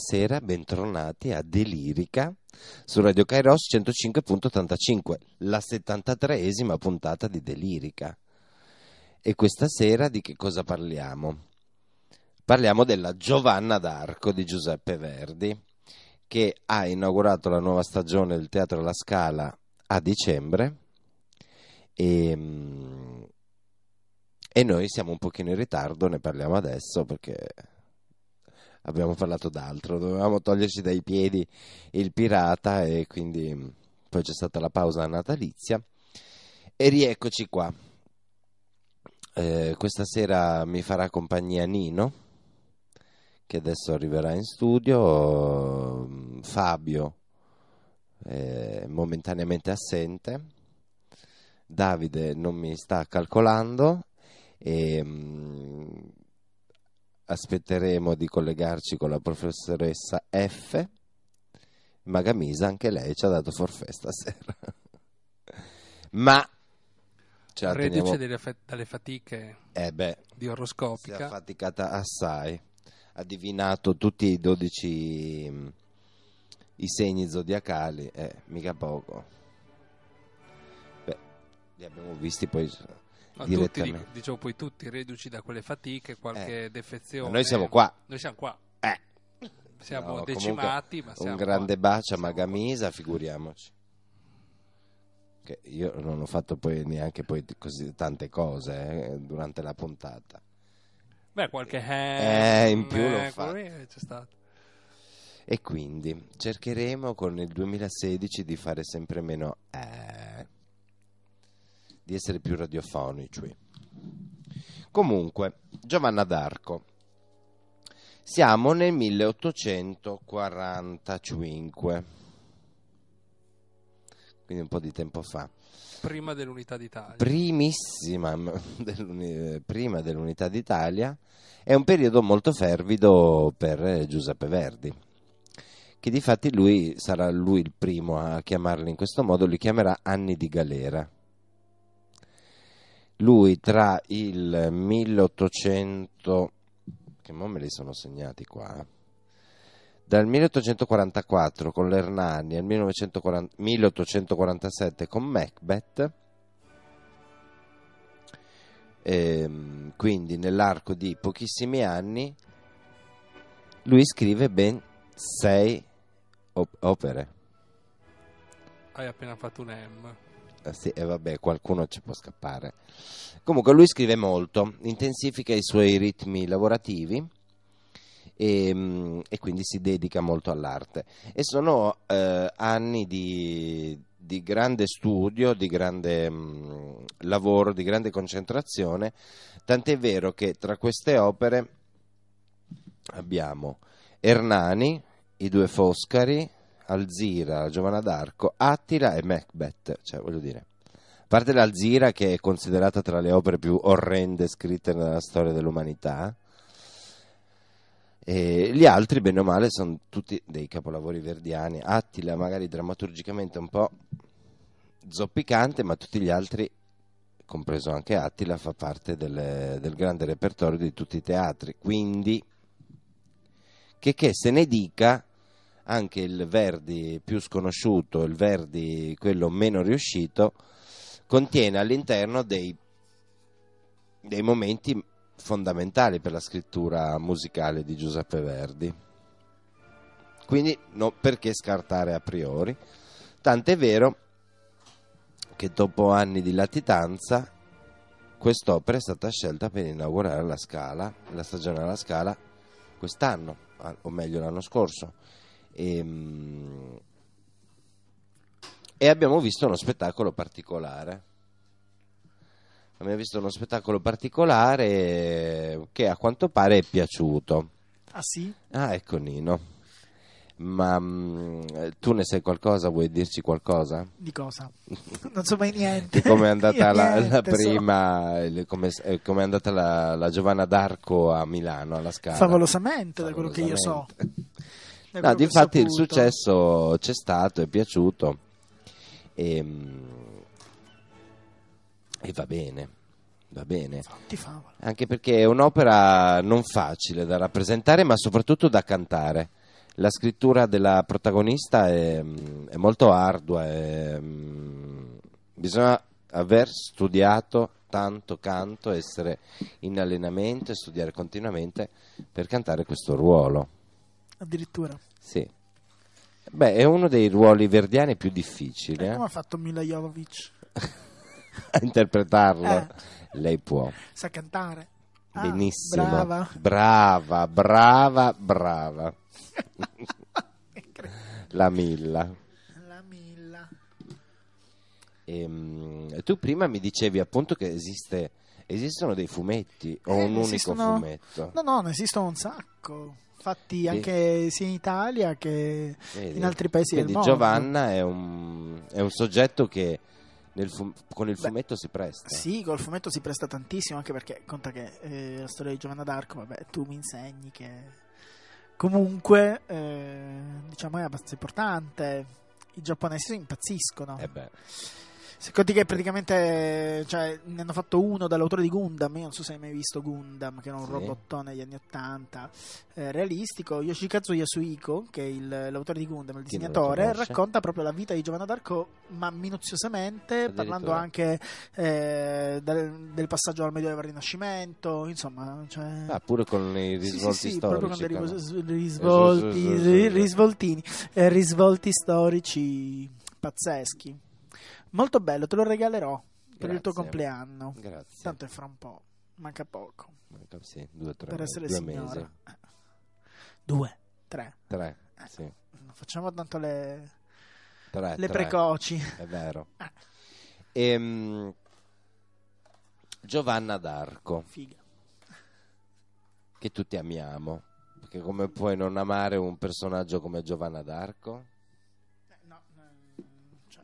Buonasera, bentornati a Delirica su Radio Kairos 105.85, la 73esima puntata di Delirica. E questa sera di che cosa parliamo? Parliamo della Giovanna d'Arco di Giuseppe Verdi, che ha inaugurato la nuova stagione del Teatro La Scala a dicembre e, mm, e noi siamo un pochino in ritardo, ne parliamo adesso perché abbiamo parlato d'altro, dovevamo toglierci dai piedi il pirata e quindi mh, poi c'è stata la pausa natalizia e rieccoci qua. Eh, questa sera mi farà compagnia Nino, che adesso arriverà in studio, mh, Fabio, eh, momentaneamente assente, Davide non mi sta calcolando e... aspetteremo di collegarci con la professoressa F. Magamisa, anche lei ci ha dato forfè stasera. Ma ce la Reduce teniamo... fa- dalle fatiche Eh beh, di si è oroscopica. affaticata assai. Ha divinato tutti i 12 mh, i segni zodiacali, eh, mica poco. Beh, li abbiamo visti poi Ma tutti, dicevo poi tutti, reduci da quelle fatiche, qualche Eh, defezione. Ma noi siamo qua. Noi siamo qua. Eh. Siamo No, decimati, ma siamo un grande qua. bacio a Magamisa, figuriamoci. Che io non ho fatto poi neanche poi così tante cose eh, durante la puntata. Beh, qualche Eh, in più l'ho eh, fatto. lì c'è stato. E quindi cercheremo con il 2016 di fare sempre meno eh, di essere più radiofonici. Comunque, Giovanna d'Arco. Siamo nel 1845. Quindi un po' di tempo fa. Prima dell'unità d'Italia. primissima dell'uni- prima dell'unità d'Italia è un periodo molto fervido per eh, Giuseppe Verdi che difatti lui sarà lui il primo a chiamarli in questo modo li chiamerà anni di galera lui tra il 1800 che mo me li sono segnati qua dal 1844 con l'Ernani al 1940 1847 con Macbeth Ehm, quindi nell'arco di pochissimi anni lui scrive ben sei op- opere Hai appena fatto un M. Eh sì, e vabbè, qualcuno ci può scappare. Comunque lui scrive molto, intensifica i suoi ritmi lavorativi e, mm, e quindi si dedica molto all'arte. E sono eh, anni di, di grande studio, di grande mm, lavoro, di grande concentrazione, tant'è vero che tra queste opere abbiamo Ernani, i due Foscari, Alzira, Giovanna d'Arco, Attila e Macbeth, cioè voglio dire, a parte l'Alzira che è considerata tra le opere più orrende scritte nella storia dell'umanità, e gli altri, bene o male, sono tutti dei capolavori verdiani. Attila, magari drammaturgicamente un po' zoppicante, ma tutti gli altri, compreso anche Attila, fa parte del, del grande repertorio di tutti i teatri. Quindi, che, che se ne dica, anche il Verdi più sconosciuto, il Verdi quello meno riuscito, contiene all'interno dei, dei momenti fondamentali per la scrittura musicale di Giuseppe Verdi. Quindi no, perché scartare a priori? Tant'è vero che dopo anni di latitanza quest'opera è stata scelta per inaugurare la Scala, la stagione alla Scala quest'anno, o meglio l'anno scorso. E, mm, e abbiamo visto uno spettacolo particolare. Abbiamo visto uno spettacolo particolare che a quanto pare è piaciuto. Ah sì? Ah, ecco Nino. Ma mm, tu ne sai qualcosa? Vuoi dirci qualcosa? Di cosa? Non so mai niente. Come è andata la, la niente, so. prima, come, eh, come è andata la, la Giovanna d'Arco a Milano, alla Scala? Favolosamente, da quello che io so. No, difatti il successo c'è stato, è piaciuto e, mm, e va bene, va bene. Anche perché è un'opera non facile da rappresentare, ma soprattutto da cantare. La scrittura della protagonista è, mm, è molto ardua, è, mm, bisogna aver studiato tanto canto, essere in allenamento e studiare continuamente per cantare questo ruolo. Addirittura. Sì. Beh, è uno dei ruoli verdiani più difficili Eh, eh, come ha fatto Mila Jovovic? a interpretarlo. Eh. Lei può. Sa cantare? Ah, Benissimo. Brava. brava, brava, brava. Incredibile. La Milla. La Milla. Ehm, tu prima mi dicevi appunto che esiste, esistono dei fumetti o Eh, un unico esistono- fumetto. No, no, ne esistono un sacco. Fatti anche sia in Italia che Vedi? in altri paesi Quindi del mondo. Giovanna è un, è un soggetto che nel fu- con il Beh, fumetto si presta. Sì, col fumetto si presta tantissimo, anche perché conta che eh, la storia di Giovanna d'Arco, vabbè, tu mi insegni che comunque eh, diciamo è abbastanza importante. I giapponesi impazziscono. Eh beh, Se conti che praticamente cioè, ne hanno fatto uno dall'autore di Gundam, io non so se hai mai visto Gundam, che era un Sì. robottone degli anni 80, eh, realistico. Yoshikazu Yasuhiko, che è il- l'autore di Gundam, il disegnatore, racconta proprio la vita di Giovanna d'Arco, ma minuziosamente, parlando anche eh, del, del passaggio al Medioevo al Rinascimento, insomma... Cioè... ah, pure con i Sì, risvolti sì, sì, storici. proprio con dei risvolti, sì, sì, sì, sì. risvoltini, eh, risvolti storici pazzeschi. Molto bello, te lo regalerò per il tuo Grazie. compleanno. Grazie. Tanto è fra un po', manca poco Manca- Sì, due, tre, per essere due signora. mesi. Eh. Due, tre. Tre, sì. Non facciamo tanto le, Tre, le tre. precoci. È vero. Ah. Ehm, Giovanna d'Arco, Figa. che tutti amiamo. Perché come puoi non amare un personaggio come Giovanna d'Arco?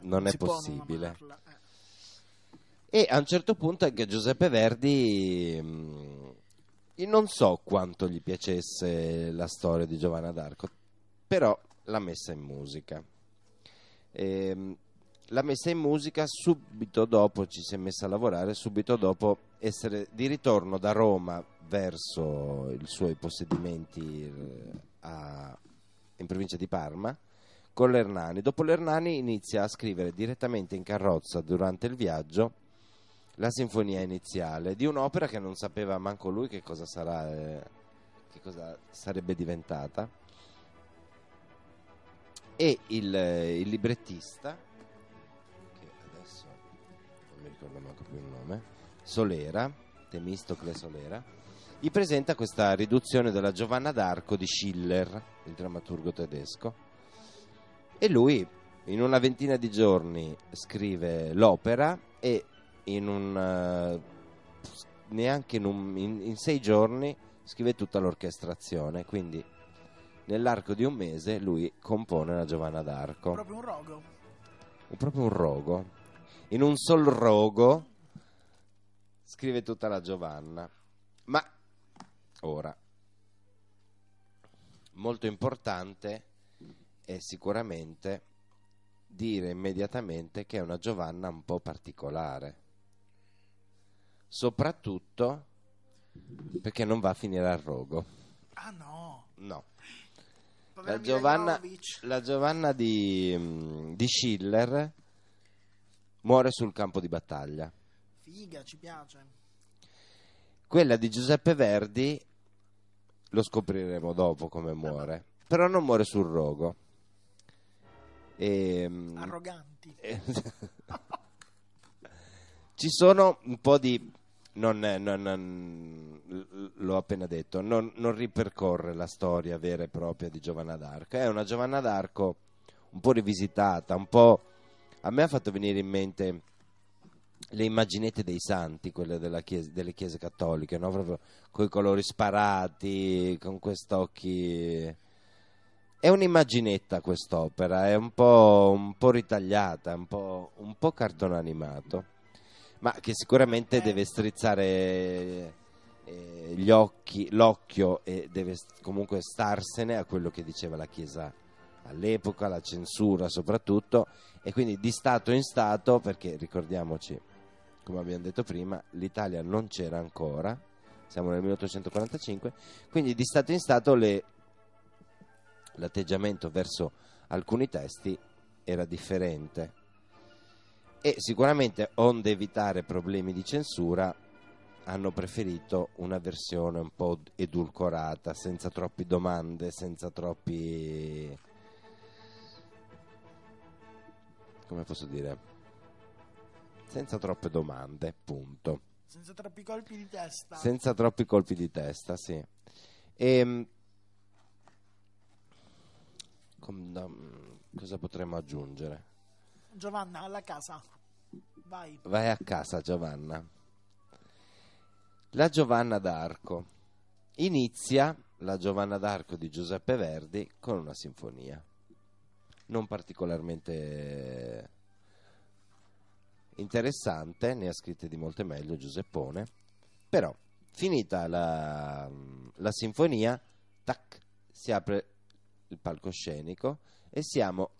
Non è non possibile. eh. E a un certo punto anche Giuseppe Verdi, mh, io non so quanto gli piacesse la storia di Giovanna d'Arco, però l'ha messa in musica. Ehm, l'ha messa in musica subito dopo, ci si è messa a lavorare, subito dopo essere di ritorno da Roma verso i suoi possedimenti eh, a- in provincia di Parma con l'Ernani. Dopo l'Ernani inizia a scrivere direttamente in carrozza durante il viaggio la sinfonia iniziale di un'opera che non sapeva manco lui che cosa sarà, eh, che cosa sarebbe diventata. E il, eh, il librettista, che adesso non mi ricordo manco più il nome, Solera, Temistocle Solera, gli presenta questa riduzione della Giovanna d'Arco di Schiller, il drammaturgo tedesco, e lui in una ventina di giorni scrive l'opera e in un eh, neanche in, un- in- in sei giorni scrive tutta l'orchestrazione. Quindi nell'arco di un mese lui compone la Giovanna d'Arco. Proprio un rogo. un- proprio un rogo. In un sol rogo scrive tutta la Giovanna. Ma ora molto importante è sicuramente dire immediatamente che è una Giovanna un po' particolare soprattutto perché non va a finire al rogo Ah no. no la Giovanna, la Giovanna di, mm, di Schiller muore sul campo di battaglia. Figa, ci piace. Quella di Giuseppe Verdi lo scopriremo dopo come muore, però non muore sul rogo. E, mm, Arroganti. eh, ci sono un po' di non, non- non- l'ho appena detto, non, non ripercorre la storia vera e propria di Giovanna d'Arco. È una Giovanna d'Arco un po' rivisitata, un po'. A me ha fatto venire in mente le immaginette dei santi, quelle della chiesa- delle chiese cattoliche, no? Proprio con i colori sparati, con quest'occhi. È un'immaginetta quest'opera, è un po', un po' ritagliata, un po', un po' cartone animato, ma che sicuramente deve strizzare eh, gli occhi, l'occhio e deve comunque starsene a quello che diceva la Chiesa all'epoca, la censura soprattutto, e quindi di Stato in Stato, perché ricordiamoci, come abbiamo detto prima, l'Italia non c'era ancora, siamo nel 1845, quindi di Stato in Stato le- l'atteggiamento verso alcuni testi era differente e sicuramente onde evitare problemi di censura hanno preferito una versione un po' edulcorata, senza troppe domande, senza troppi come posso dire senza troppe domande, punto. Senza troppi colpi di testa. Senza troppi colpi di testa, sì. E, cosa potremmo aggiungere? Giovanna, alla casa. Vai. Vai a casa, Giovanna. La Giovanna d'Arco. Inizia la Giovanna d'Arco di Giuseppe Verdi con una sinfonia. Non particolarmente interessante, ne ha scritte di molte meglio Giuseppone, però finita la, la sinfonia, tac, si apre il palcoscenico e siamo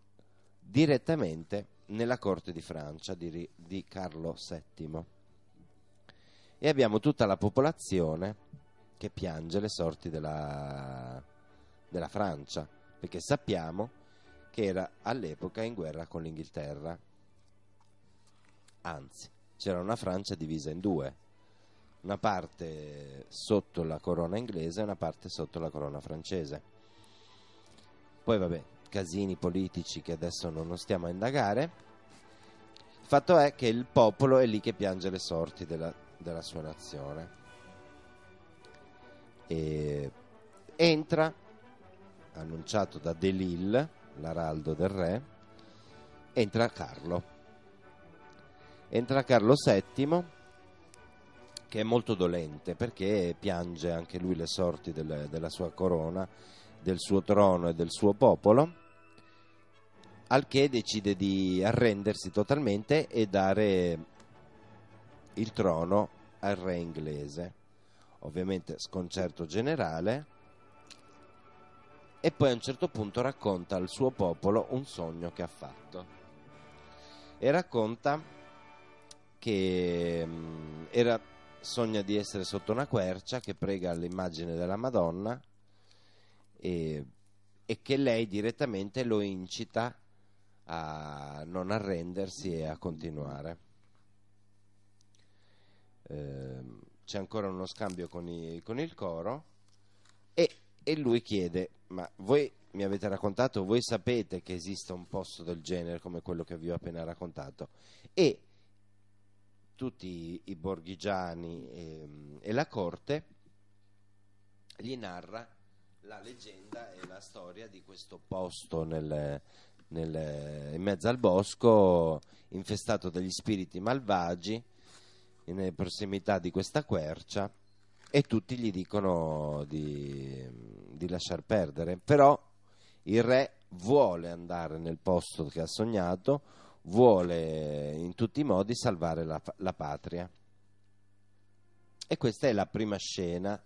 direttamente nella corte di Francia di, di Carlo VII e abbiamo tutta la popolazione che piange le sorti della, della Francia perché sappiamo che era all'epoca in guerra con l'Inghilterra. Anzi c'era una Francia divisa in due una parte sotto la corona inglese e una parte sotto la corona francese poi vabbè casini politici che adesso non stiamo a indagare. Il fatto è che il popolo è lì che piange le sorti della, della sua nazione. E entra annunciato da Delille l'araldo del re entra Carlo. Entra Carlo VII che è molto dolente perché piange anche lui le sorti del- della sua corona del suo trono e del suo popolo al che decide di arrendersi totalmente e dare il trono al re inglese. Ovviamente sconcerto generale. E poi a un certo punto racconta al suo popolo un sogno che ha fatto. E racconta che mm, era, sogna di essere sotto una quercia che prega l'immagine della Madonna e, e che lei direttamente lo incita a non arrendersi e a continuare. Ehm, c'è ancora uno scambio con, i- con il coro e, e lui chiede, ma voi mi avete raccontato, voi sapete che esiste un posto del genere come quello che vi ho appena raccontato e tutti i, i borghigiani e, e la corte gli narra la leggenda e la storia di questo posto nel, nel- in mezzo al bosco infestato dagli spiriti malvagi nelle prossimità di questa quercia e tutti gli dicono di, di lasciar perdere. Però il re vuole andare nel posto che ha sognato vuole in tutti i modi salvare la, la patria. E questa è la prima scena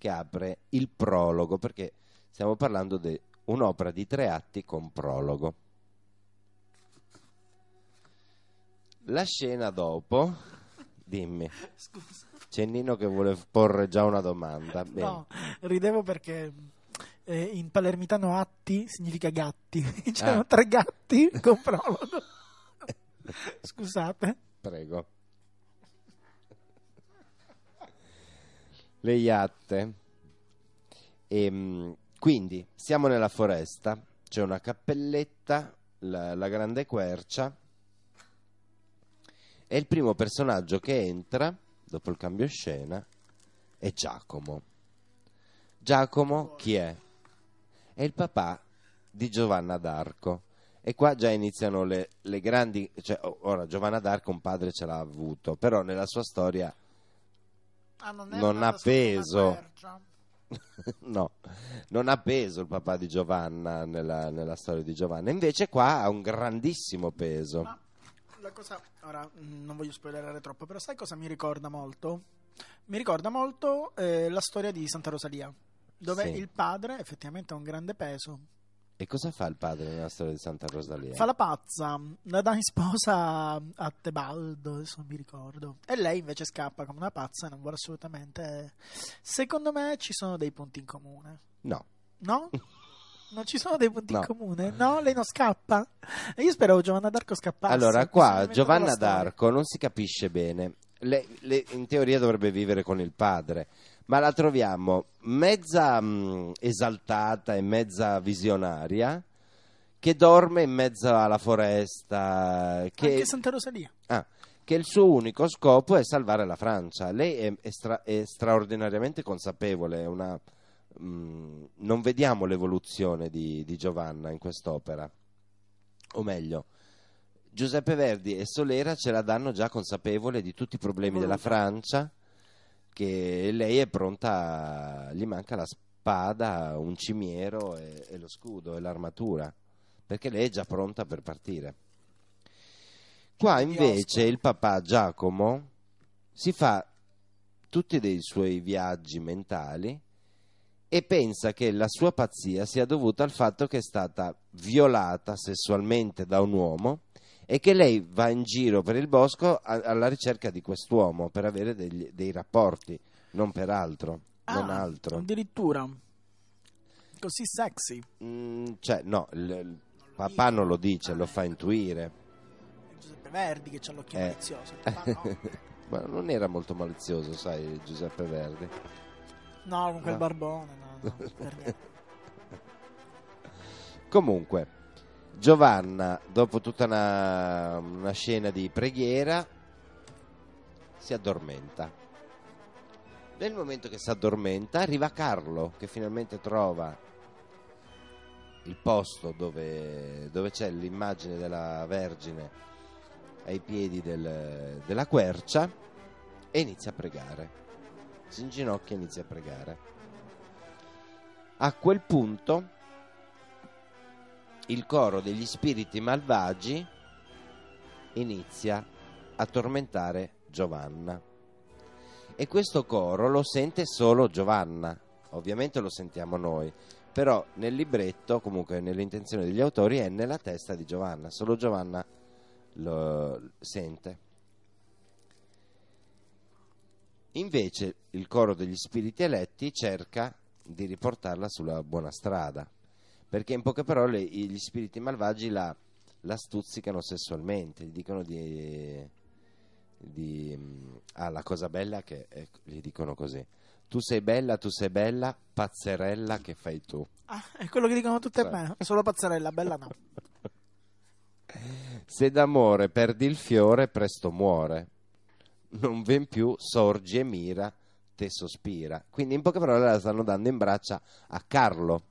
che apre il prologo perché stiamo parlando di un'opera di tre atti con prologo la scena dopo dimmi Scusa. c'è Nino che vuole porre già una domanda Bene. No, ridevo perché eh, in palermitano atti significa gatti. C'erano Ah. tre gatti con prologo. Scusate. Prego. Le iatte. Ehm, quindi siamo nella foresta, c'è una cappelletta, la, la grande quercia e il primo personaggio che entra dopo il cambio scena, è Giacomo. Giacomo chi è? È il papà di Giovanna d'Arco. E qua già iniziano le, le grandi... Cioè, ora, Giovanna d'Arco un padre ce l'ha avuto, però nella sua storia Ah, non, Non ha peso. no, non ha peso il papà di Giovanna nella, nella storia di Giovanna. Invece qua ha un grandissimo peso. Ma la cosa, ora mh, non voglio spoilerare troppo, però sai cosa mi ricorda molto? Mi ricorda molto eh, la storia di Santa Rosalia, dove Sì. il padre effettivamente ha un grande peso. E cosa fa il padre nella storia di Santa Rosalia? Fa la pazza, la dà in sposa a Tebaldo, adesso non mi ricordo. E lei invece scappa come una pazza e non vuole assolutamente... Secondo me ci sono dei punti in comune. No, No? Non ci sono dei punti No. in comune? No, lei non scappa? E io speravo Giovanna d'Arco scappasse. allora qua Giovanna d'Arco non si capisce bene. Le- le- in teoria dovrebbe vivere con il padre, ma la troviamo mezza mh, esaltata e mezza visionaria che dorme in mezzo alla foresta. Che... Anche Santa Rosalia. Ah, che il suo unico scopo è salvare la Francia. Lei è, è stra- è straordinariamente consapevole, è una, mm, non vediamo l'evoluzione di, di Giovanna in quest'opera. O meglio, Giuseppe Verdi e Solera ce la danno già consapevole di tutti i problemi della Francia, che lei è pronta, gli manca la spada, un cimiero e, e lo scudo e l'armatura, perché lei è già pronta per partire. Qua invece il papà Giacomo si fa tutti dei suoi viaggi mentali e pensa che la sua pazzia sia dovuta al fatto che è stata violata sessualmente da un uomo e che lei va in giro per il bosco a- alla ricerca di quest'uomo per avere degli- dei rapporti, non per altro, non Ah, altro. Addirittura. Così sexy. Mm, cioè, no, il papà non lo dice, lo fa intuire. Giuseppe Verdi che c'ha l'occhio Eh. malizioso. no. Ma non era molto malizioso, sai, Giuseppe Verdi. No, con quel No. barbone, no, no, per niente. Comunque, Giovanna, dopo tutta una, una scena di preghiera, si addormenta. Nel momento che si addormenta, arriva Carlo, che finalmente trova il posto dove, dove c'è l'immagine della Vergine ai piedi del- della quercia e inizia a pregare. Si inginocchia e inizia a pregare. A quel punto il coro degli spiriti malvagi inizia a tormentare Giovanna. E questo coro lo sente solo Giovanna, ovviamente lo sentiamo noi, però nel libretto, comunque nelle intenzioni degli autori, è nella testa di Giovanna, solo Giovanna lo sente. Invece il coro degli spiriti eletti cerca di riportarla sulla buona strada, perché in poche parole gli spiriti malvagi la, la stuzzicano sessualmente, gli dicono di... di mm, ah, la cosa bella che è- gli dicono così. Tu sei bella, tu sei bella, pazzerella che fai tu. Ah, è quello che dicono tutte Sì. me. Solo pazzarella, bella no. Se d'amore perdi il fiore, presto muore. Non ven più, sorgi e mira, te sospira. Quindi in poche parole la stanno dando in braccia a Carlo.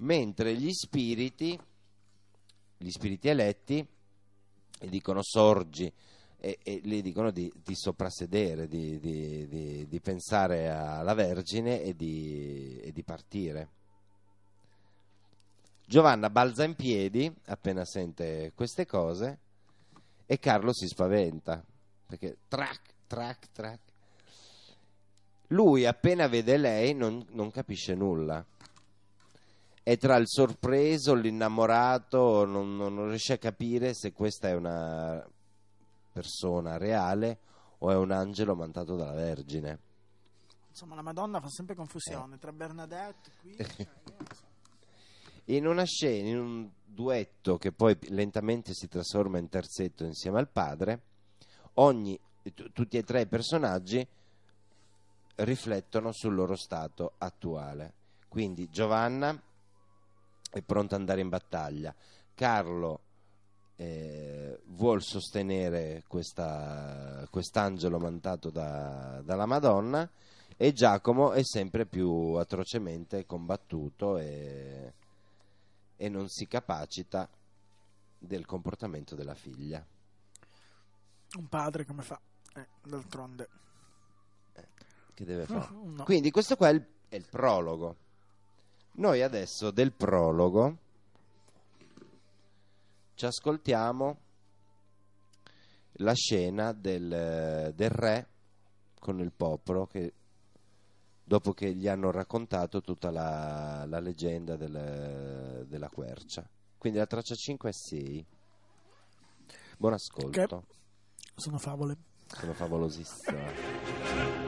Mentre gli spiriti, gli spiriti eletti, dicono sorgi e, e gli dicono di, di soprassedere, di, di- di- di pensare alla Vergine e di, e di partire. Giovanna balza in piedi appena sente queste cose e Carlo si spaventa perché trac, trac, trac. Lui appena vede lei non, non capisce nulla. È tra il sorpreso, l'innamorato, non, non- riesce a capire se questa è una persona reale o è un angelo mandato dalla Vergine. Insomma, la Madonna fa sempre confusione tra Bernadette qui. cioè, non so. In una scena, in un duetto che poi lentamente si trasforma in terzetto insieme al padre, ogni, t- tutti e tre i personaggi riflettono sul loro stato attuale. Quindi Giovanna è pronta ad andare in battaglia, Carlo eh, vuol sostenere questa- quest'angelo mandato da- dalla Madonna e Giacomo è sempre più atrocemente combattuto e, e non si capacita del comportamento della figlia. Un padre come fa? Eh, d'altronde. Che deve fare? No. Quindi questo qua è il, è il prologo. Noi adesso del prologo ci ascoltiamo la scena del, del re con il popolo che dopo che gli hanno raccontato tutta la, la leggenda del- della quercia. Quindi la traccia 5 è 6. Buon ascolto, Sono favole. sono favolosissime.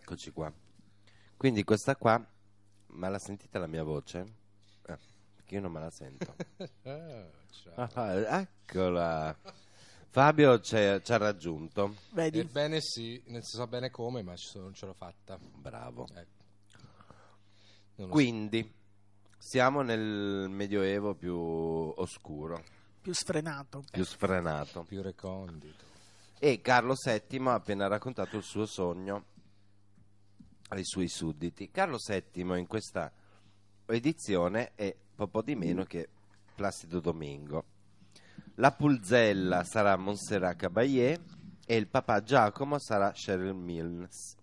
Eccoci qua. Quindi questa qua, ma la sentite la mia voce? Eh, perché io non me la sento. Ah, ciao. Ah, eccola. Fabio ci ha raggiunto. Vedi? Ebbene sì, non si sa bene come, ma ci sono- non ce l'ho fatta. Bravo. Ecco. Quindi siamo nel medioevo più oscuro, Più sfrenato. più sfrenato. so, più recondito. E Carlo VII ha appena raccontato il suo sogno ai suoi sudditi. Carlo VII in questa edizione è poco di meno che Placido Domingo. La Pulzella sarà Montserrat Caballé e il papà Giacomo sarà Cheryl Milnes.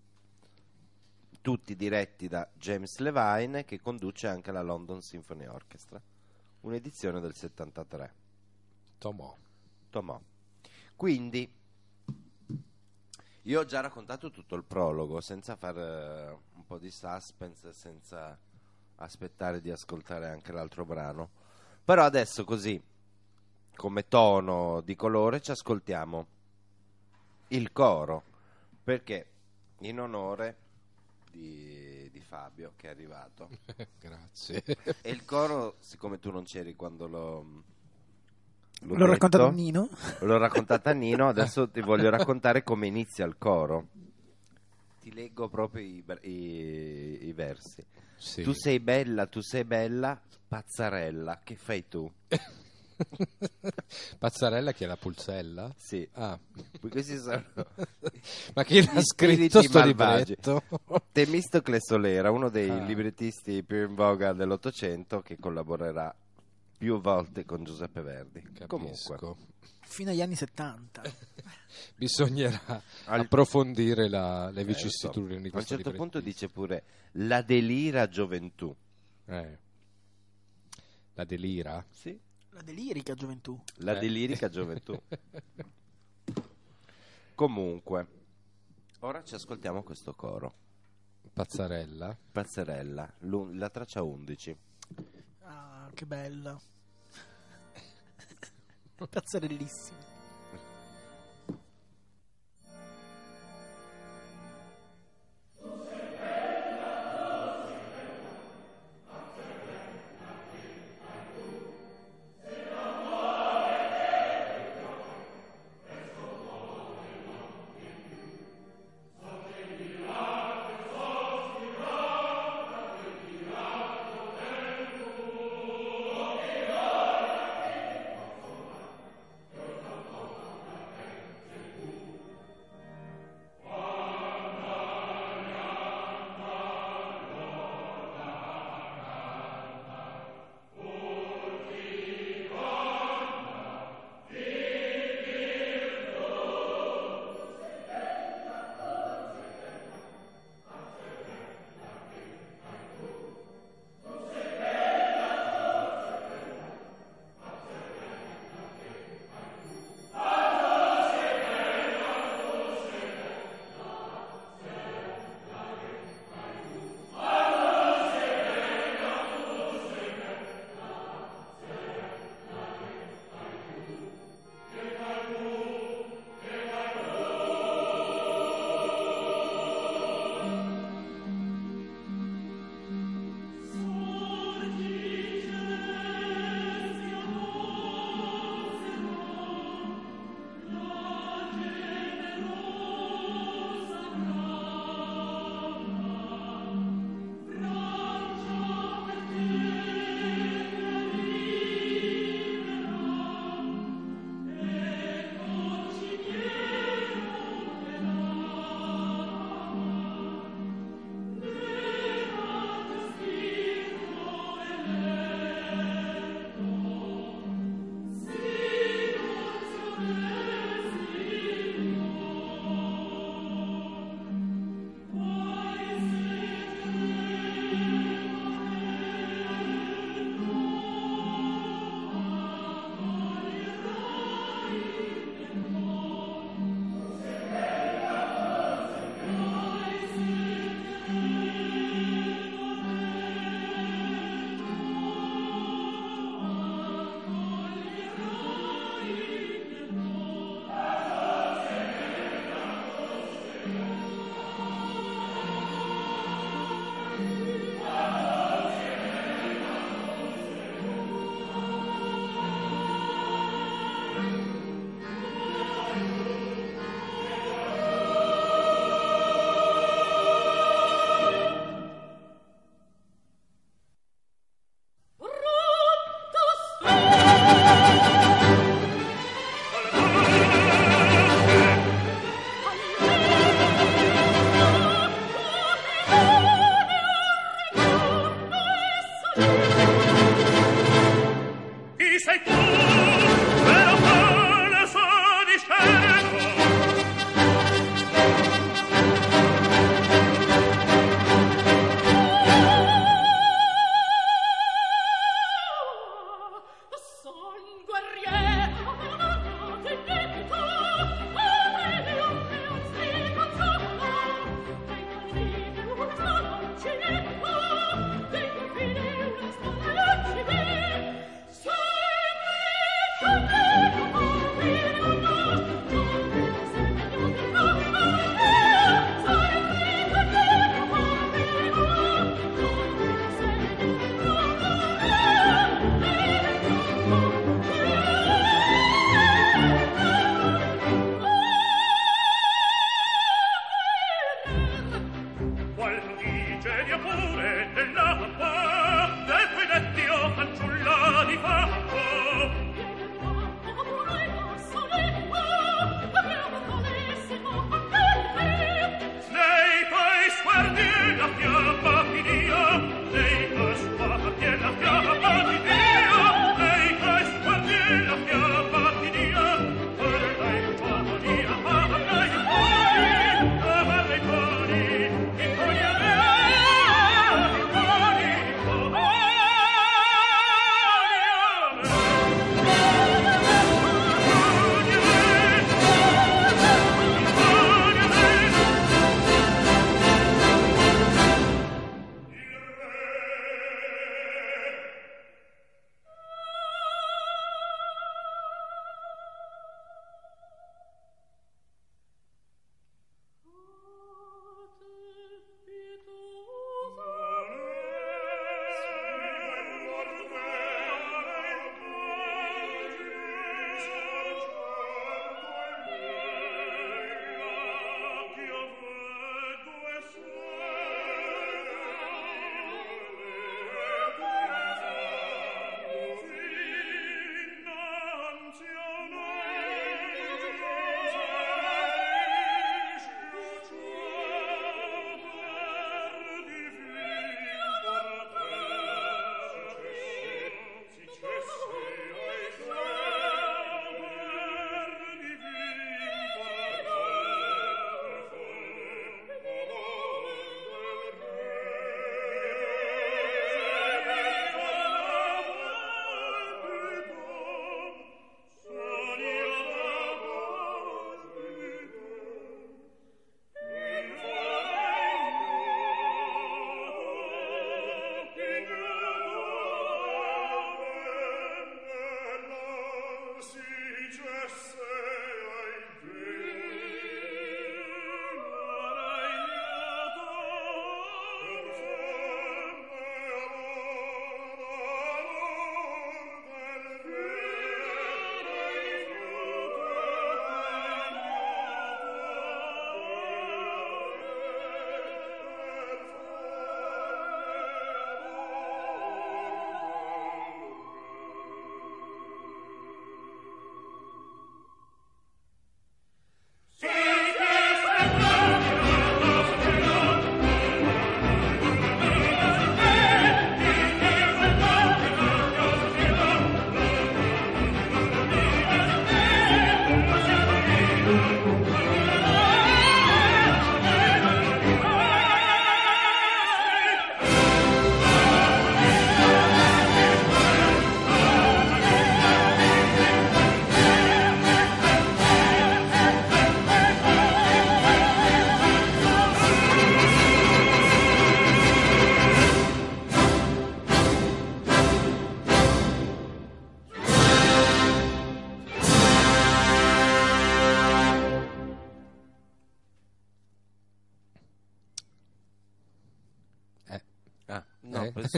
Tutti diretti da James Levine che conduce anche la London Symphony Orchestra. Un'edizione del 73. Tomò. Tomò. Quindi, io ho già raccontato tutto il prologo, senza fare un po' di suspense, senza aspettare di ascoltare anche l'altro brano. Però adesso così, come tono di colore, ci ascoltiamo il coro, perché in onore di, di Fabio che è arrivato. Grazie. E il coro, siccome tu non c'eri quando l'ho... l'ho L'ho raccontato a Nino. L'ho raccontata a Nino, adesso ti voglio raccontare come inizia il coro. Ti leggo proprio i, i- i versi. Sì. Tu sei bella, tu sei bella, pazzarella, che fai tu? Pazzarella che è la pulzella? Sì, Ah, sono ma chi l'ha scritto sto malvagi. libretto? Temistocle Solera, uno dei Ah. librettisti più in voga dell'Ottocento che collaborerà più volte con Giuseppe Verdi. Comunque, Capisco. Fino agli anni 70. Bisognerà Al- approfondire la- le Eh, lo so. vicissitudini di a un questo certo punto dice pure la delira gioventù. Eh. La delira? Sì, La delirica gioventù. la Eh. delirica gioventù. Comunque, ora ci ascoltiamo questo coro. Pazzarella? Pazzerella, l'un- la traccia 11. Ah, che bella. Pazzerellissimo.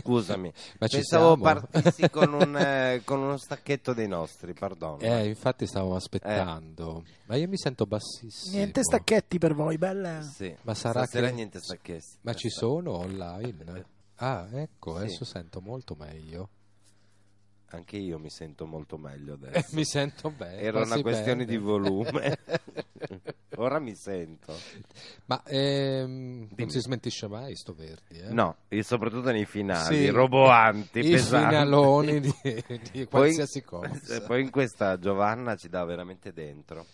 Scusami. Ma ci Pensavo siamo? partissi con, un, eh, con uno stacchetto dei nostri, perdono. Eh, infatti stavo aspettando. Ma io mi sento bassissimo. Niente stacchetti per voi, belle. Sì. Ma sarà Stasera che- niente stacchetti. Ma ci sono online? Ah, ecco, Sì. adesso sento molto meglio. Anche io mi sento molto meglio adesso. mi sento bene. Era una questione bene. di volume. Ora mi sento. Ma ehm, non si smentisce mai sto Verdi, eh? No, e soprattutto nei finali, Sì, roboanti, I pesanti. finaloni di, di Poi- qualsiasi cosa. eh, Poi in questa Giovanna ci dà veramente dentro.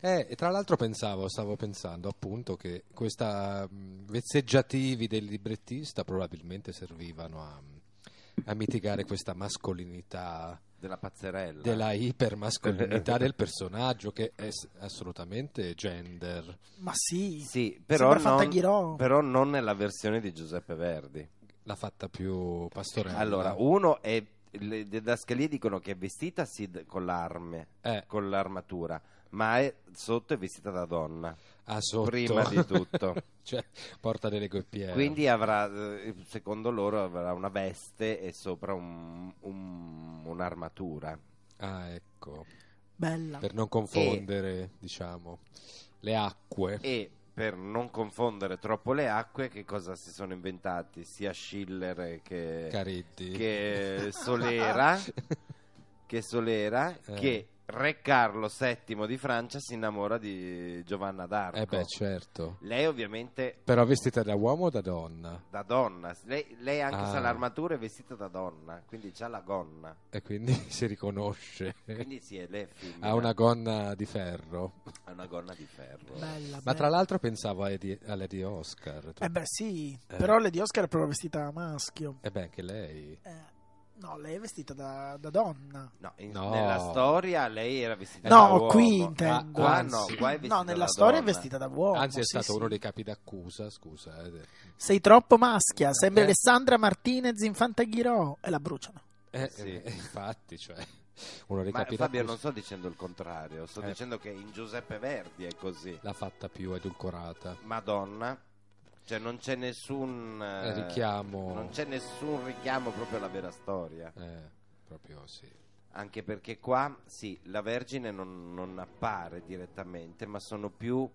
Eh, e tra l'altro pensavo, stavo pensando appunto che questa mh, vezzeggiativi del librettista probabilmente servivano a, a mitigare questa mascolinità, Della pazzerella. della ipermascolinità del personaggio che è assolutamente gender. Ma sì. Sì, però non, però non nella versione di Giuseppe Verdi. L'ha fatta più pastorella. Allora, uno è... Le didascalie dicono che è vestita sì con l'arme, Eh, con l'armatura, ma è, sotto è vestita da donna, ah, sotto. prima di tutto. cioè, porta delle coppie. Quindi avrà, eh, secondo loro, avrà una veste e sopra un- un- un'armatura. Ah, ecco. Bella. Per non confondere, diciamo, le acque. E per non confondere troppo le acque, che cosa si sono inventati? Sia Schiller che, Cariddi. che Solera, che, Solera Eh. che Re Carlo VII di Francia si innamora di Giovanna d'Arco. Eh beh, certo. Lei ovviamente Però vestita da uomo o da donna? da donna, lei, lei anche Ah. se ha l'armatura è vestita da donna, quindi c'ha la gonna. E quindi si riconosce. Quindi sì, è lei femmina. Ha una gonna di ferro. ha una gonna di ferro. Bella, Ma bella. tra l'altro pensavo a Eddie- a Lady Oscar. Eh beh sì, Eh. però Lady Oscar è proprio vestita da maschio. E beh, anche lei. Eh, no, lei è vestita da, da donna. No, in- No. nella storia lei era vestita No, da uomo. qui intendo. Qua Anzi. no, qua è vestita No, nella da storia è donna. vestita da uomo. Anzi, è sì, stato sì. uno dei capi d'accusa, scusa. eh. Sei troppo maschia, sembra Eh. Alessandra Martinez in Fantaghirò. E la bruciano. Eh, Sì. eh, infatti, cioè, uno dei Ma capi Fabio, non sto dicendo il contrario, sto Eh. dicendo che in Giuseppe Verdi è così. l'ha fatta più edulcorata. Madonna, cioè non c'è nessun eh, Eh, richiamo. non c'è nessun richiamo proprio alla vera storia. Eh, proprio sì. Anche perché qua, sì, la Vergine non, non appare direttamente, ma sono più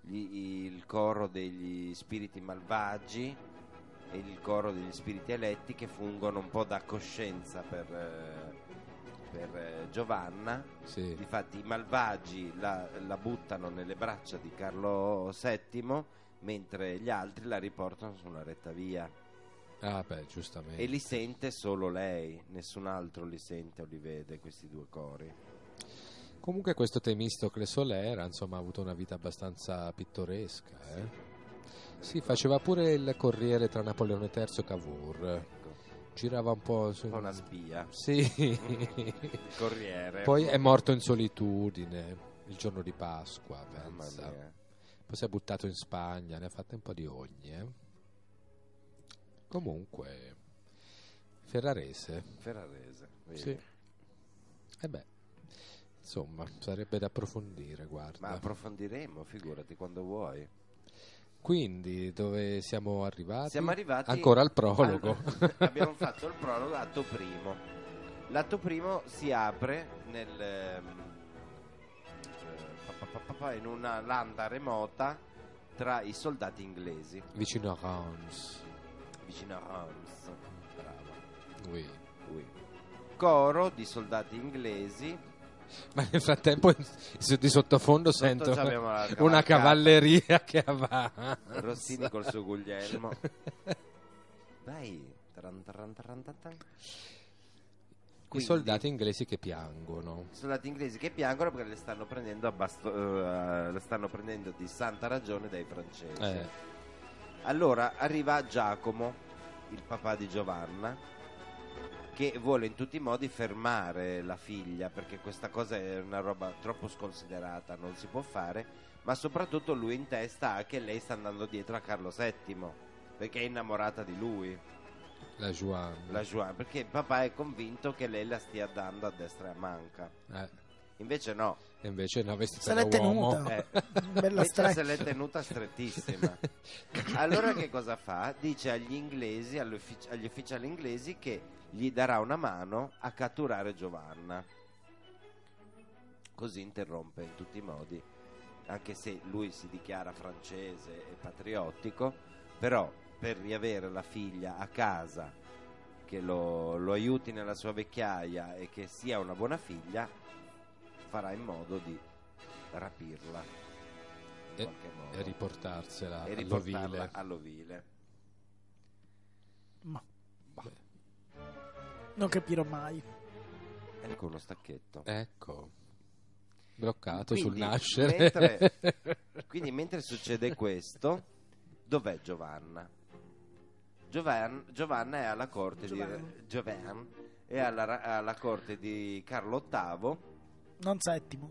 gli- il coro degli spiriti malvagi e il coro degli spiriti eletti che fungono un po' da coscienza per, eh, per eh, Giovanna. Sì. Difatti i malvagi la, la buttano nelle braccia di Carlo VII, mentre gli altri la riportano su una retta via. Ah, beh, giustamente. E li sente solo lei, nessun altro li sente o li vede questi due cori. Comunque questo Temistocle Solera, insomma, ha avuto una vita abbastanza pittoresca, eh? Sì, faceva pure il corriere tra Napoleone III e Cavour. Ecco, Girava un po' su... una spia. Sì. Il corriere. Poi è morto in solitudine il giorno di Pasqua, Mamma pensa. mia. Poi si è buttato in Spagna, ne ha fatte un po' di ogni, eh? Comunque, Ferrarese. Ferrarese. vedi? Sì. E beh, insomma, sarebbe da approfondire, guarda. Ma approfondiremo, figurati quando vuoi. Quindi, dove siamo arrivati? Siamo arrivati Ancora al prologo. Allora, abbiamo fatto il prologo, atto primo. L'atto primo si apre nel, in una landa remota tra i soldati inglesi, Vicino a Reims. vicino a Reims. Brava. Oui. Ui. Coro di soldati inglesi. Ma nel frattempo di sottofondo sento c'abbiamo la una cavalleria che avanza. Rossini col suo Guglielmo. Dai. Taran, taran, taran, taran. I Quindi- soldati inglesi che piangono. I soldati inglesi che piangono perché le stanno prendendo, basto- eh, le stanno prendendo di santa ragione dai francesi. Eh, Allora arriva Giacomo, il papà di Giovanna, che vuole in tutti i modi fermare la figlia perché questa cosa è una roba troppo sconsiderata, non si può fare, ma soprattutto lui in testa ha che lei sta andando dietro a Carlo VII perché è innamorata di lui, la Juan. la Joan, perché papà è convinto che lei la stia dando a destra e a manca. Eh, Invece no, E invece no, vestita Se l'è uomo. tenuta. eh, Bella se l'è tenuta strettissima. Allora che cosa fa? Dice agli inglesi, agli ufficiali inglesi che gli darà una mano a catturare Giovanna. Così interrompe in tutti i modi, anche se lui si dichiara francese e patriottico, però per riavere la figlia a casa, che lo, lo aiuti nella sua vecchiaia e che sia una buona figlia, farà in modo di rapirla in E- qualche modo E riportarsela e all'ovile. riportarla all'ovile. Ma- Non capirò mai. Ecco uno stacchetto. Ecco, bloccato Quindi, sul nascere. mentre- Quindi mentre succede questo, dov'è Giovanna? Giovan- Giovanna è alla corte Giovan. di Giovan è alla, alla corte di Carlo VIII Non settimo.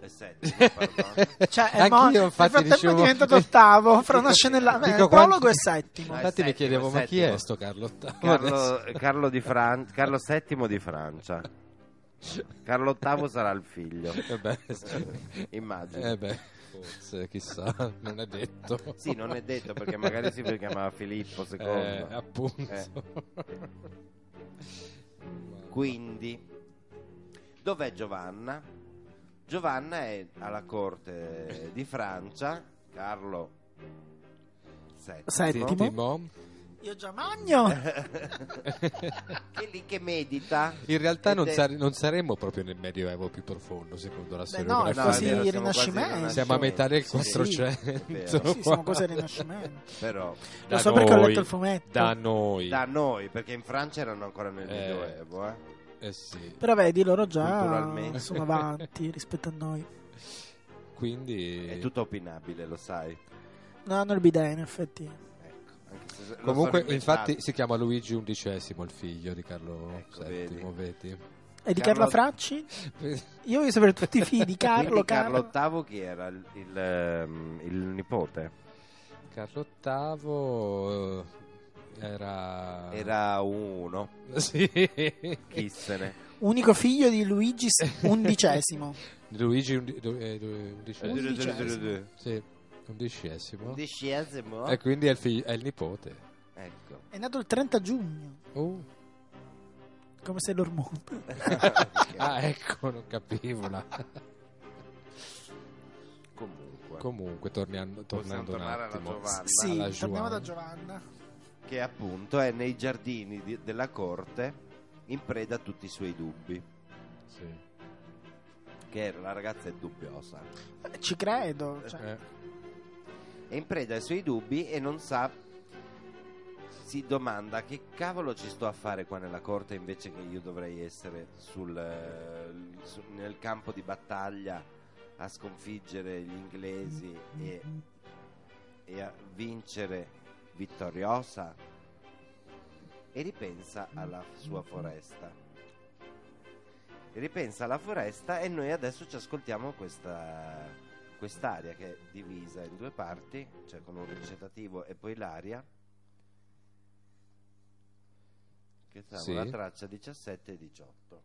e settimo. Cioè, è mo- nel frattempo dicevo- è diventato ottavo. Fra una. Dico eh, il quanti- prologo è settimo. Ah, Infatti mi settimo, chiedevo, ma chi è sto Carlo VIII? Carlo, Carlo di Fran- Carlo VII di Francia. Carlo VIII sarà il figlio, Eh beh, immagino. Eh beh, forse, chissà, non è detto. Sì, non è detto perché magari si chiamava Filippo II. Eh, appunto. Eh. Quindi, dov'è Giovanna? Giovanna è alla corte di Francia, Carlo VII, Settimo. Io già magno. che lì che medita. In realtà non, sare- non saremmo proprio nel medioevo più profondo, secondo la Beh, no, è storiografia. quasi quasi Rinascimento. Siamo a metà del Sì, 400. vero. Sì, siamo al Rinascimento. Però Lo so perché ho letto il fumetto. Da noi. da noi, perché in Francia erano ancora nel Eh. Medioevo, eh. Eh sì. Però vedi, loro già sono avanti rispetto a noi. Quindi... È tutto opinabile, lo sai. No, hanno il bidet, in effetti. Comunque, infatti, si chiama Luigi XI, il figlio di Carlo Ecco, VII, vedi? E di Carlo- Carlo Fracci? Io voglio sapere tutti i figli di Carlo. Quindi Carlo. Carlo VIII chi era? Il, il, ehm, il nipote? Carlo VIII eh, era... Era uno, Sì. chi se ne. Unico figlio di Luigi undicesimo. Luigi undi- eh. Sì, undicesimo. Undicesimo. E quindi è il, figlio- è il nipote. Ecco. È nato il 30 giugno, Uh. come se l'ormone. Ah, ecco, non capivo. la- Comunque. Comunque, torniamo- tornando un tornare alla attimo. Giovanna. Sì, alla torniamo da Giovanna. Che appunto è nei giardini di- della corte in preda a tutti i suoi dubbi. Sì. Che la ragazza è dubbiosa. Ci credo. cioè. Eh, È in preda ai suoi dubbi e non sa. Si domanda che cavolo ci sto a fare qua nella corte invece che io dovrei essere sul, eh, nel campo di battaglia a sconfiggere gli inglesi e, e a vincere vittoriosa e ripensa alla sua foresta. Ripensa alla foresta e noi adesso ci ascoltiamo questa, quest'aria che è divisa in due parti, cioè con un recitativo e poi l'aria. Che siamo Sì. la traccia 17 e 18.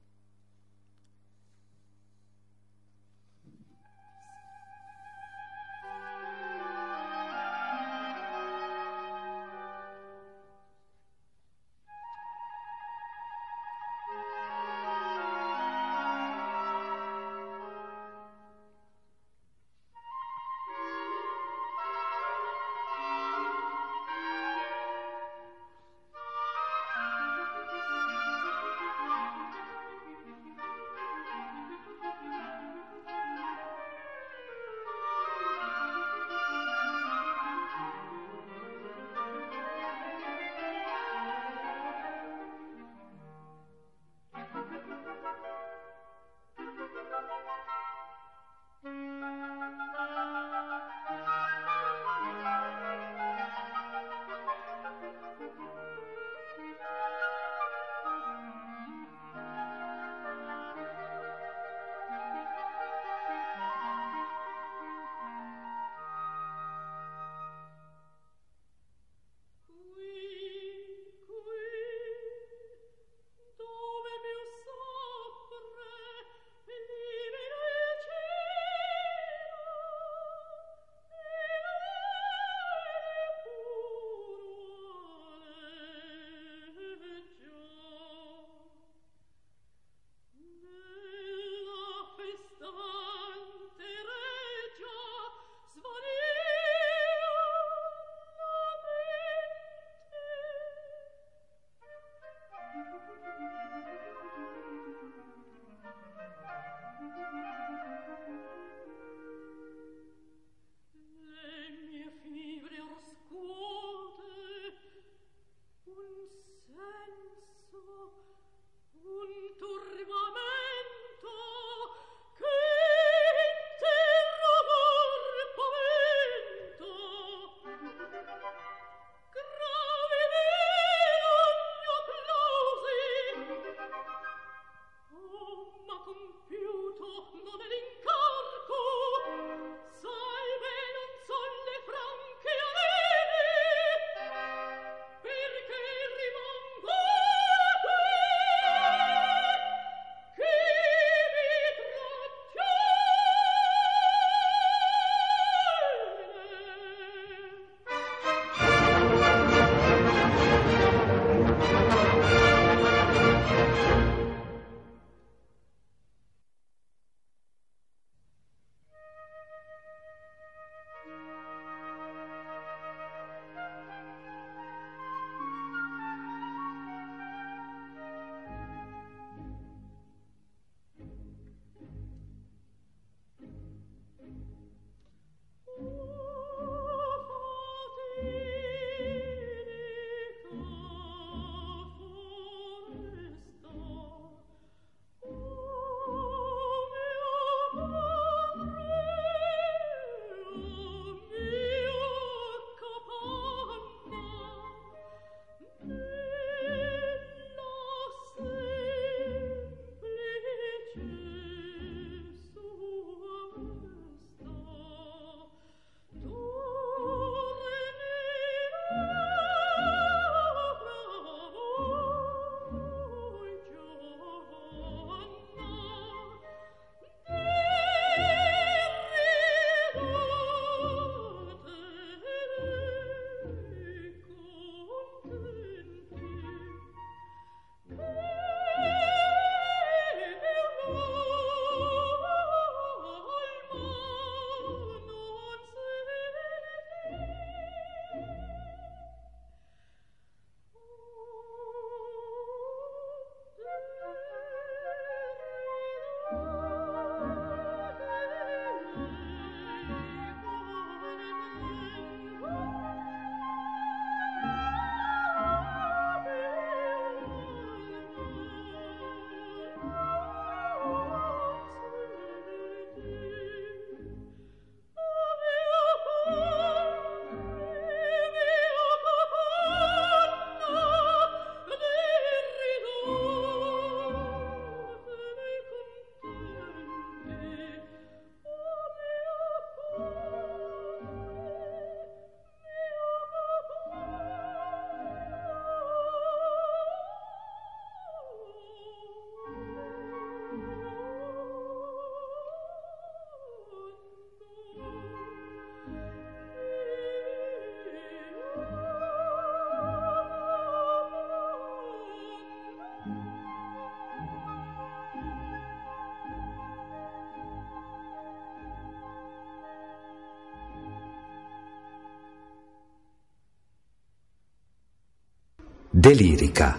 Delirica.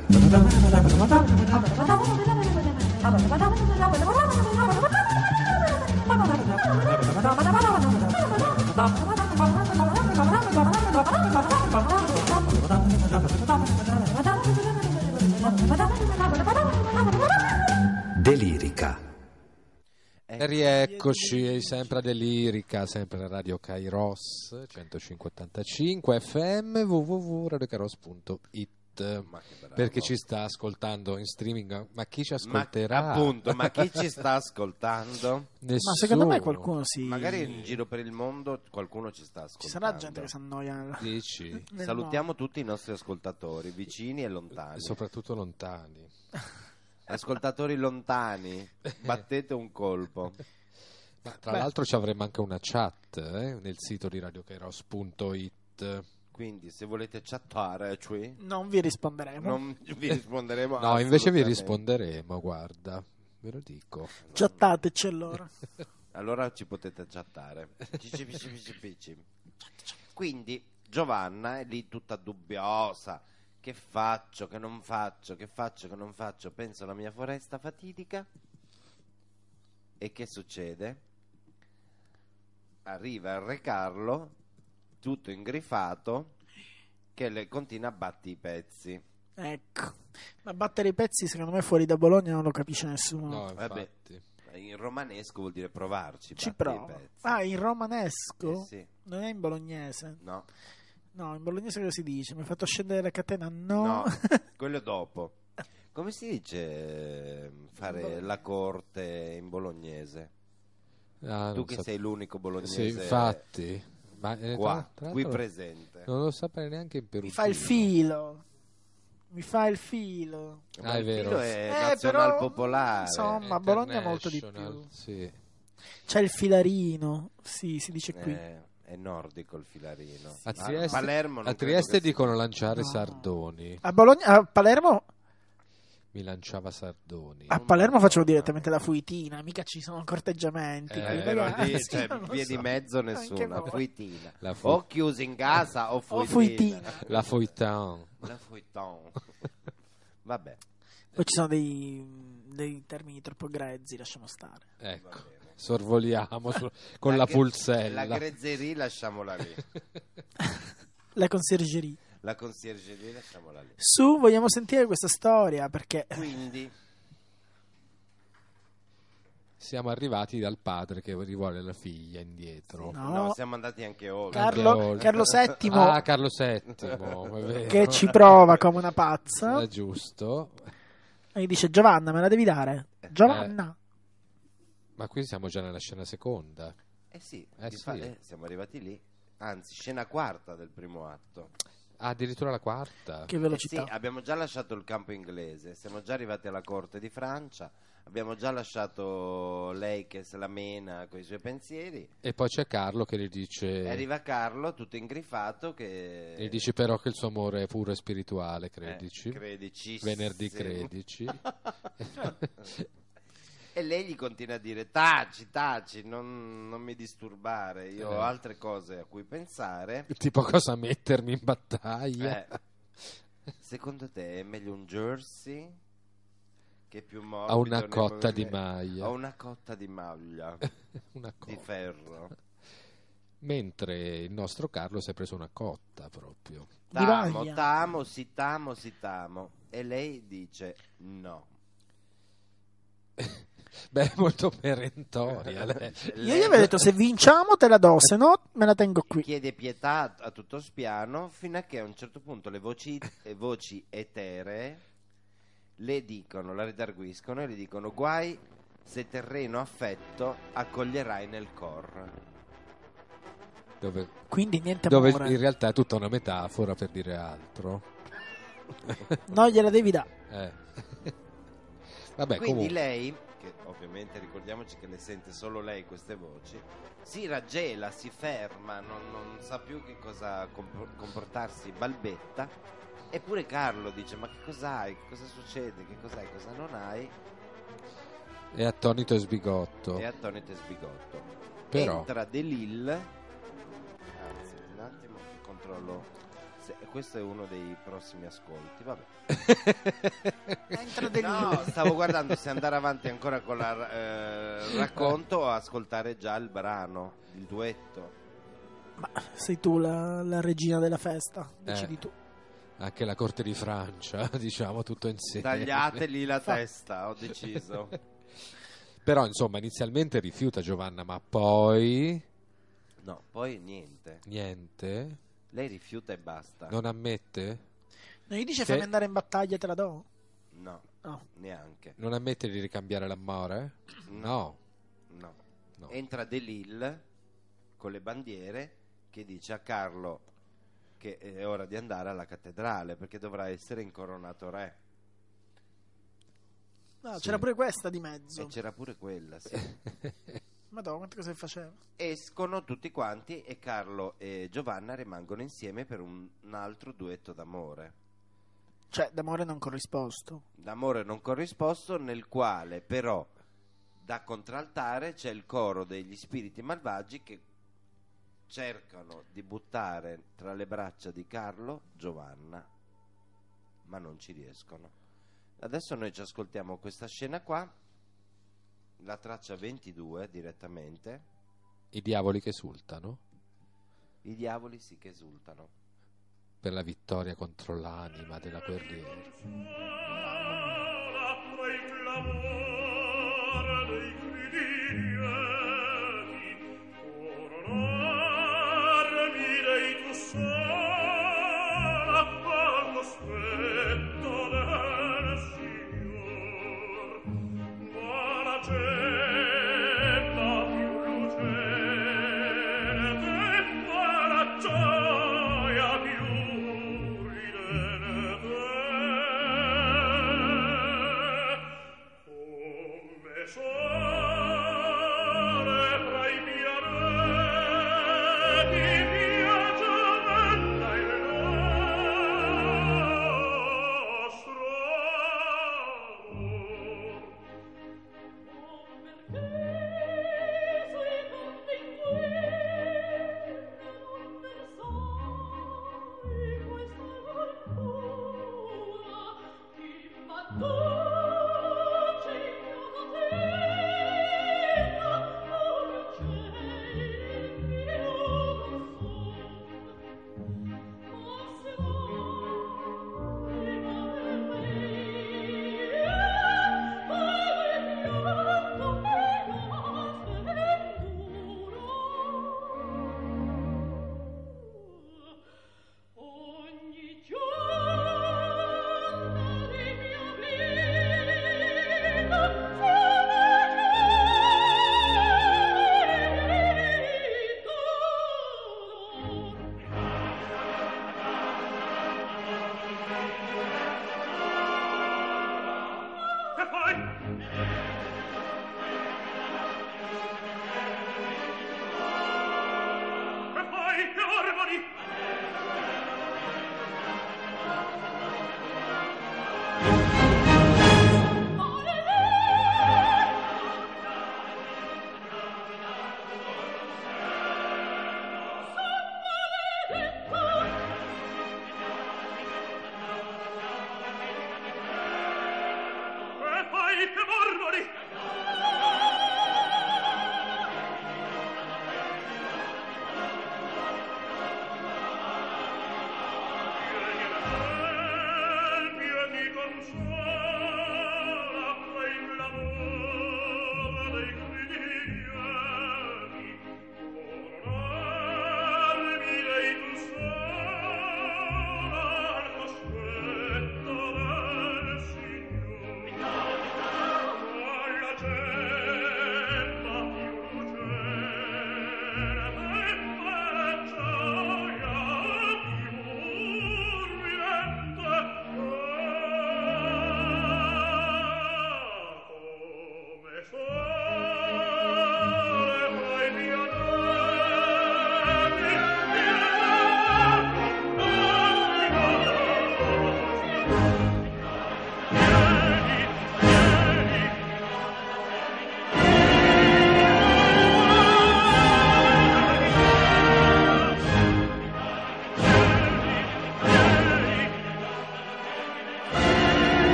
Delirica. Rieccoci sempre a Delirica, sempre a Radio Kairos 155 FM www.radiokairos.it Ma bravo. perché ci sta ascoltando in streaming, ma chi ci Ma, ascolterà? appunto, ma chi ci sta ascoltando? Nessuno. Ma secondo me qualcuno si. Magari in giro per il mondo qualcuno ci sta ascoltando. Ci sarà gente che si annoia. Dici, Salutiamo tutti i nostri ascoltatori, vicini e lontani. soprattutto lontani. Ascoltatori lontani, battete un colpo. Ma tra Beh. l'altro ci avremo anche una chat eh, nel sito di radiokairos.it. Quindi se volete chattare, cioè, Non vi risponderemo. non vi risponderemo No, invece vi risponderemo, guarda, ve lo dico. Chattateci allora. Allora ci potete chattare. Cici, pici, pici, pici. Quindi Giovanna è lì tutta dubbiosa. Che faccio, che non faccio, che faccio, che non faccio. Penso alla mia foresta fatidica. E che succede? Arriva il re Carlo, tutto ingrifato, che le continua a batti i pezzi. Ecco. Ma battere i pezzi, secondo me, fuori da Bologna non lo capisce nessuno. No, Vabbè. In romanesco vuol dire provarci. Ci provo. Ah, in romanesco? Eh sì, Non è in bolognese. no. No, in bolognese cosa si dice? Mi hai fatto scendere la catena? No. No, quello dopo. Come si dice eh, fare la corte in bolognese? Ah, tu che so- sei l'unico Sì, bolognese infatti. Ma, eh, qua, tra- tra qui presente. Non lo saprei neanche in Perù. Mi fa il filo. Mi fa il filo. Ma Ah, è il vero. filo è Eh, nazional però, popolare. insomma, a Bologna molto di più. Sì. C'è il filarino. Sì, si dice qui. Eh, è nordico il filarino. A A Trieste, a Trieste dicono lanciare No. sardoni. A Bologna, a Palermo, Mi lanciava sardoni. a Palermo facevo direttamente la fuitina, mica ci sono corteggiamenti. Eh, Eh, ragazzi, cioè, non lo via di so. mezzo Anche nessuna, fuitina. La fu- O chiusi in casa o O fuitina. fuitina. La foitan. La fuitan. Vabbè. Poi ci sono dei, dei termini troppo grezzi, lasciamo stare. Ecco, sorvoliamo su- con la, gre- pulsella. La grezzeria lasciamola lì. La conciergerie. La conciergeria lasciamola lì. Su, vogliamo sentire questa storia perché Quindi, Siamo arrivati dal padre che rivuole la figlia indietro. No. no, siamo andati anche oltre. Carlo. Carlo VII Ah, Carlo VII, che ci prova come una pazza È giusto. e gli dice Giovanna me la devi dare. Giovanna. Ma qui siamo già nella scena seconda. Eh sì, Eh sì. fa- eh, siamo arrivati lì. Anzi, scena quarta del primo atto. Ah, addirittura la quarta. Che Eh sì, velocità. abbiamo già lasciato il campo inglese, siamo già arrivati alla corte di Francia, abbiamo già lasciato lei che se la mena con i suoi pensieri. E poi c'è Carlo che gli dice... E arriva Carlo, tutto ingrifato, che... Gli dice però che il suo amore è puro e spirituale, Eh, credici. credici. Venerdì credici. E lei gli continua a dire taci, taci, non, non mi disturbare, io ho Eh. altre cose a cui pensare. tipo cosa mettermi in battaglia. Eh, secondo te è meglio un jersey che è più morbido? Ha una cotta di maglia. Ha una cotta di maglia, Una di cotta. ferro. Mentre il nostro Carlo si è preso una cotta proprio. Di Tamo, tamo, si tamo, si tamo. E lei dice no. Beh, è molto perentoria. lei. Io gli avevo detto se vinciamo te la do, se no me la tengo qui. chiede pietà a tutto spiano fino a che a un certo punto le voci, le voci eteree le dicono, la redarguiscono e le dicono guai se terreno affetto accoglierai nel cor. Dove, Quindi niente dove amore. in realtà è tutta una metafora per dire altro. Non gliela devi dare. Eh. Vabbè, Quindi comunque. lei, che ovviamente ricordiamoci che le sente solo lei queste voci, si raggela, si ferma, non, non sa più che cosa comp- comportarsi, balbetta. Eppure Carlo dice: Ma che cos'hai? Che cosa succede? Che cos'hai? Cosa non hai? È attonito e sbigotto. E attonito e sbigotto. Però- Entra De Lille. Anzi, un attimo controllo se questo è uno dei prossimi ascolti, vabbè. No, stavo guardando se andare avanti ancora con la, eh, il racconto o ascoltare già il brano, il duetto. Ma sei tu la, la regina della festa, decidi Eh. tu. Anche la corte di Francia, diciamo tutto insieme. Tagliategli la Fa- testa, ho deciso. Però insomma inizialmente rifiuta Giovanna, ma poi No, poi niente. niente, Lei rifiuta e basta. non ammette, Non gli dice Che- fammi andare in battaglia, te la do? No, No. neanche. non ammette di ricambiare l'amore? No. No. No. Entra De Lille con le bandiere che dice a Carlo che è ora di andare alla cattedrale perché dovrà essere incoronato re. No, Sì. c'era pure questa di mezzo. E c'era pure quella, sì. Madonna, quante cose faceva. Escono tutti quanti e Carlo e Giovanna rimangono insieme per un, un altro duetto d'amore. Cioè, d'amore non corrisposto. D'amore non corrisposto nel quale però da contraltare c'è il coro degli spiriti malvagi che cercano di buttare tra le braccia di Carlo Giovanna, ma non ci riescono. Adesso noi ci ascoltiamo questa scena qua, la traccia 22 direttamente, I diavoli che esultano i diavoli sì che esultano. per la vittoria contro l'anima della guerriera. Sola tra il clamore dei gridi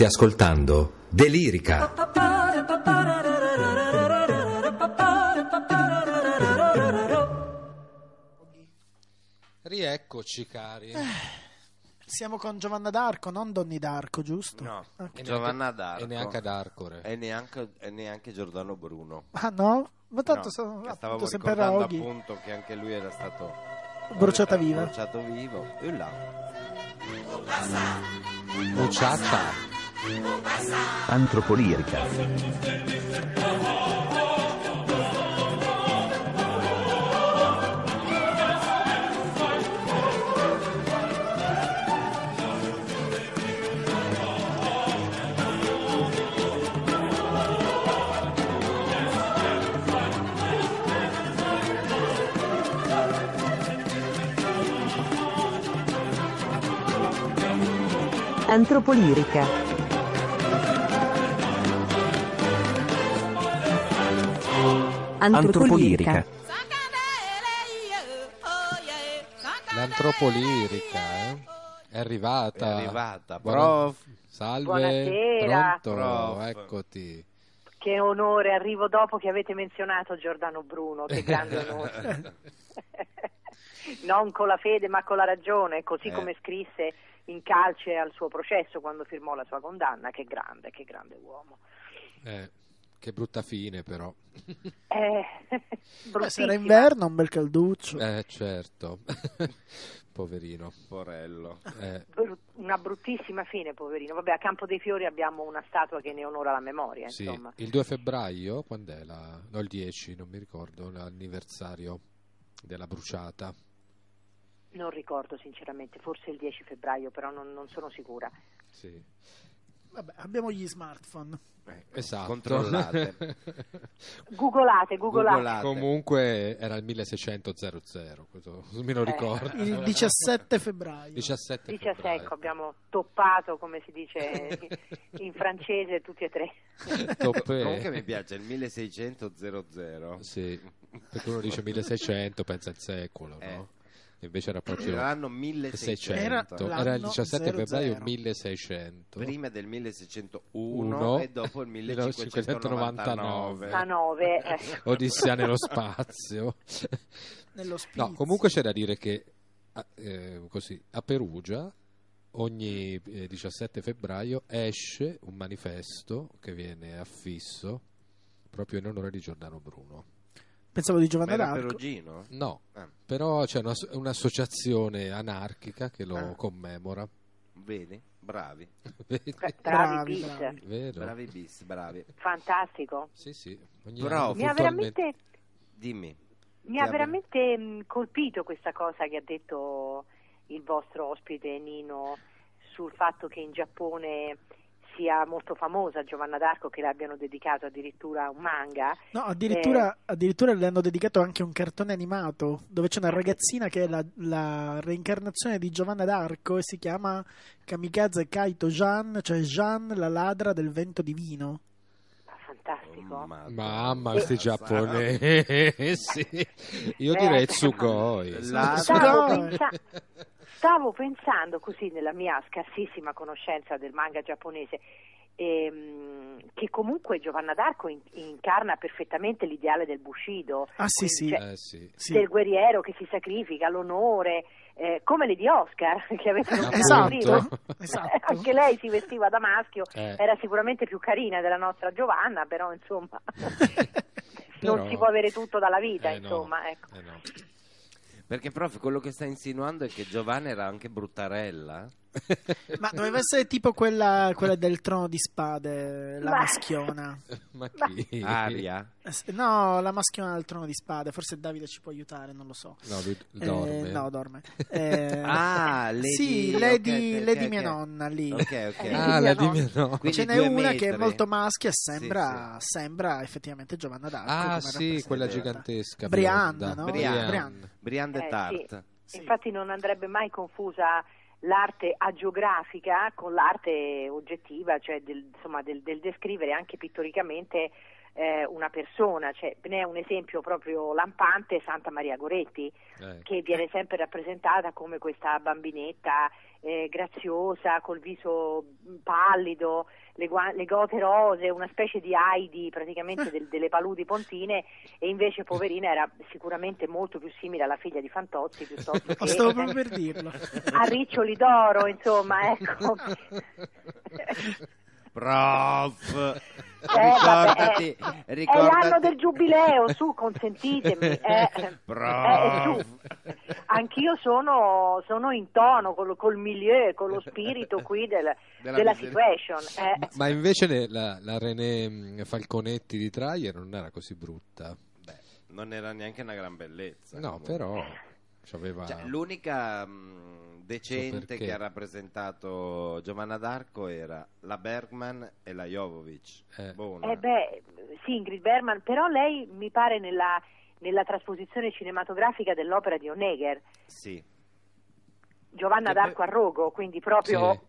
State ascoltando Delirica. Rieccoci, cari. Siamo con Giovanna d'Arco, non Donni d'Arco, giusto? No, Ok. E Giovanna neanche- d'Arco. E neanche ad Arcore. E neanche, e neanche Giordano Bruno. Ah no? Ma tanto No, sono appunto stavamo sempre ricordando roghi. appunto che anche lui era stato Bruciata viva. bruciato vivo. E là. Muchacha. Antropolirica. Antropolirica. Antropolirica. L'antropolirica, eh? È arrivata. È arrivata. Prof. Salve. Buonasera. Pronto? Prof. Eccoti. Che onore, arrivo dopo che avete menzionato Giordano Bruno, che grande onore. non con la fede ma con la ragione, così Eh. come scrisse in calce al suo processo quando firmò la sua condanna, che grande, che grande uomo. Eh, che brutta fine, però. Eh, Beh, bruttissima. sarà inverno, un bel calduccio. Eh, certo. Poverino. Porello. Eh, una bruttissima fine, poverino. Vabbè, a Campo dei Fiori abbiamo una statua che ne onora la memoria, sì. insomma. Il 2 febbraio, quando è la... No, il 10, non mi ricordo, l'anniversario della bruciata. Non ricordo sinceramente, forse il 10 febbraio, però non, non sono sicura. Sì. Vabbè, abbiamo gli smartphone. Ecco, Esatto. Controllate. Googolate, googolate. Googolate. Comunque era il 1600, questo non me lo Eh. ricordo. Il 17 febbraio. 17 17, febbraio. ecco, abbiamo toppato, come si dice in francese, tutti e tre. Toppe. Comunque mi piace il 1600 00. Sì, perché uno dice 1600, pensa al secolo, Eh. no? Invece era proprio L'anno 1600. Era 600. Era, il 17 00. febbraio 1600. Prima del 1601 Uno, e dopo il 1599. 1599. A 9, eh. Odissea nello spazio. Nello spizio. No, comunque c'è da dire che a- eh, così, a Perugia ogni eh, 17 febbraio esce un manifesto che viene affisso proprio in onore di Giordano Bruno. Pensavo di Ma Giovanna era d'Arco. perugino? No, Ah, però c'è una- un'associazione anarchica che lo Ah. commemora. vedi? Bravi. Vedi? Bravi, Bravi, bis. bravi. Vero? Bravi bis, bravi. Fantastico. Sì, sì. Ogni Bravo. anno Mi ha puntualmente- veramente, Dimmi. mi ha Ti ha- veramente mh, colpito questa cosa che ha detto il vostro ospite Nino sul fatto che in Giappone sia molto famosa Giovanna d'Arco, che le abbiano dedicato addirittura un manga. No, addirittura, addirittura le hanno dedicato anche un cartone animato dove c'è una ragazzina che è la, la reincarnazione di Giovanna d'Arco e si chiama Kamikaze Kaito Jan, cioè Jan la ladra del vento divino. Fantastico. Oh. Mamma, questi giapponesi. Io Eh, direi eh, Tsugoi. Stavo, Sugoi. pensa- stavo pensando così nella mia scarsissima conoscenza del manga giapponese ehm, che comunque Giovanna d'Arco in- incarna perfettamente l'ideale del Bushido, Ah sì sì, cioè, Eh sì. sì. del guerriero che si sacrifica, l'onore, eh, come Lady Oscar che avete nominato Esatto, prima. esatto. Anche lei si vestiva da maschio, Eh. era sicuramente più carina della nostra Giovanna, però insomma Però- non si può avere tutto dalla vita, Eh, no. insomma, ecco. Eh, no. Perché, prof, quello che sta insinuando è che Giovanna era anche bruttarella? Ma doveva essere tipo quella, quella del trono di spade, la Ma- maschiona. Ma chi? Aria? Eh, No, la maschiona del trono di spade, forse Davide ci può aiutare, non lo so. No, lui Eh, dorme. no, dorme. Eh, Ah, Lady... Sì, Lady, ok, Lady ok, mia nonna lì. Ok, ok. Eh, Ah, Sì, la no. di mia no. Quindi Ce n'è una che è metri. molto maschia e Sì, sembra, sembra effettivamente Giovanna d'Arco. Ah, sì, quella gigantesca. Brianna, no? Brianna. Brianna. Brian de Eh, Tart. Sì. Infatti non andrebbe mai confusa l'arte agiografica con l'arte oggettiva, cioè del, insomma, del, del descrivere anche pittoricamente eh, una persona, cioè, ne è un esempio proprio lampante Santa Maria Goretti, Eh, che viene sempre rappresentata come questa bambinetta eh, graziosa, col viso pallido, le, gua- le gote rose, una specie di Heidi praticamente del- delle paludi pontine e invece poverina era sicuramente molto più simile alla figlia di Fantozzi piuttosto Lo stavo che proprio per dirlo. a Riccioli d'oro, insomma, ecco. Prof, Eh, vabbè, ricordati, eh, È ricordati. l'anno del giubileo, su, consentitemi. eh, Bravo. eh, su. Anch'io sono, sono in tono col, col milieu, con lo spirito qui del- Della della situation. eh. ma, ma invece ne- la, la René mh, Falconetti di Traia non era così brutta. Beh, non era neanche una gran bellezza. No, comunque. però c'aveva... Cioè, l'unica mh, decente perché. che ha rappresentato Giovanna d'Arco era la Bergman e la Jovovic. Eh. Buona. Eh beh, sì, Ingrid Bergman, però lei mi pare nella, nella trasposizione cinematografica dell'opera di Honegger, Sì. Giovanna d'Arco a Rogo, quindi proprio,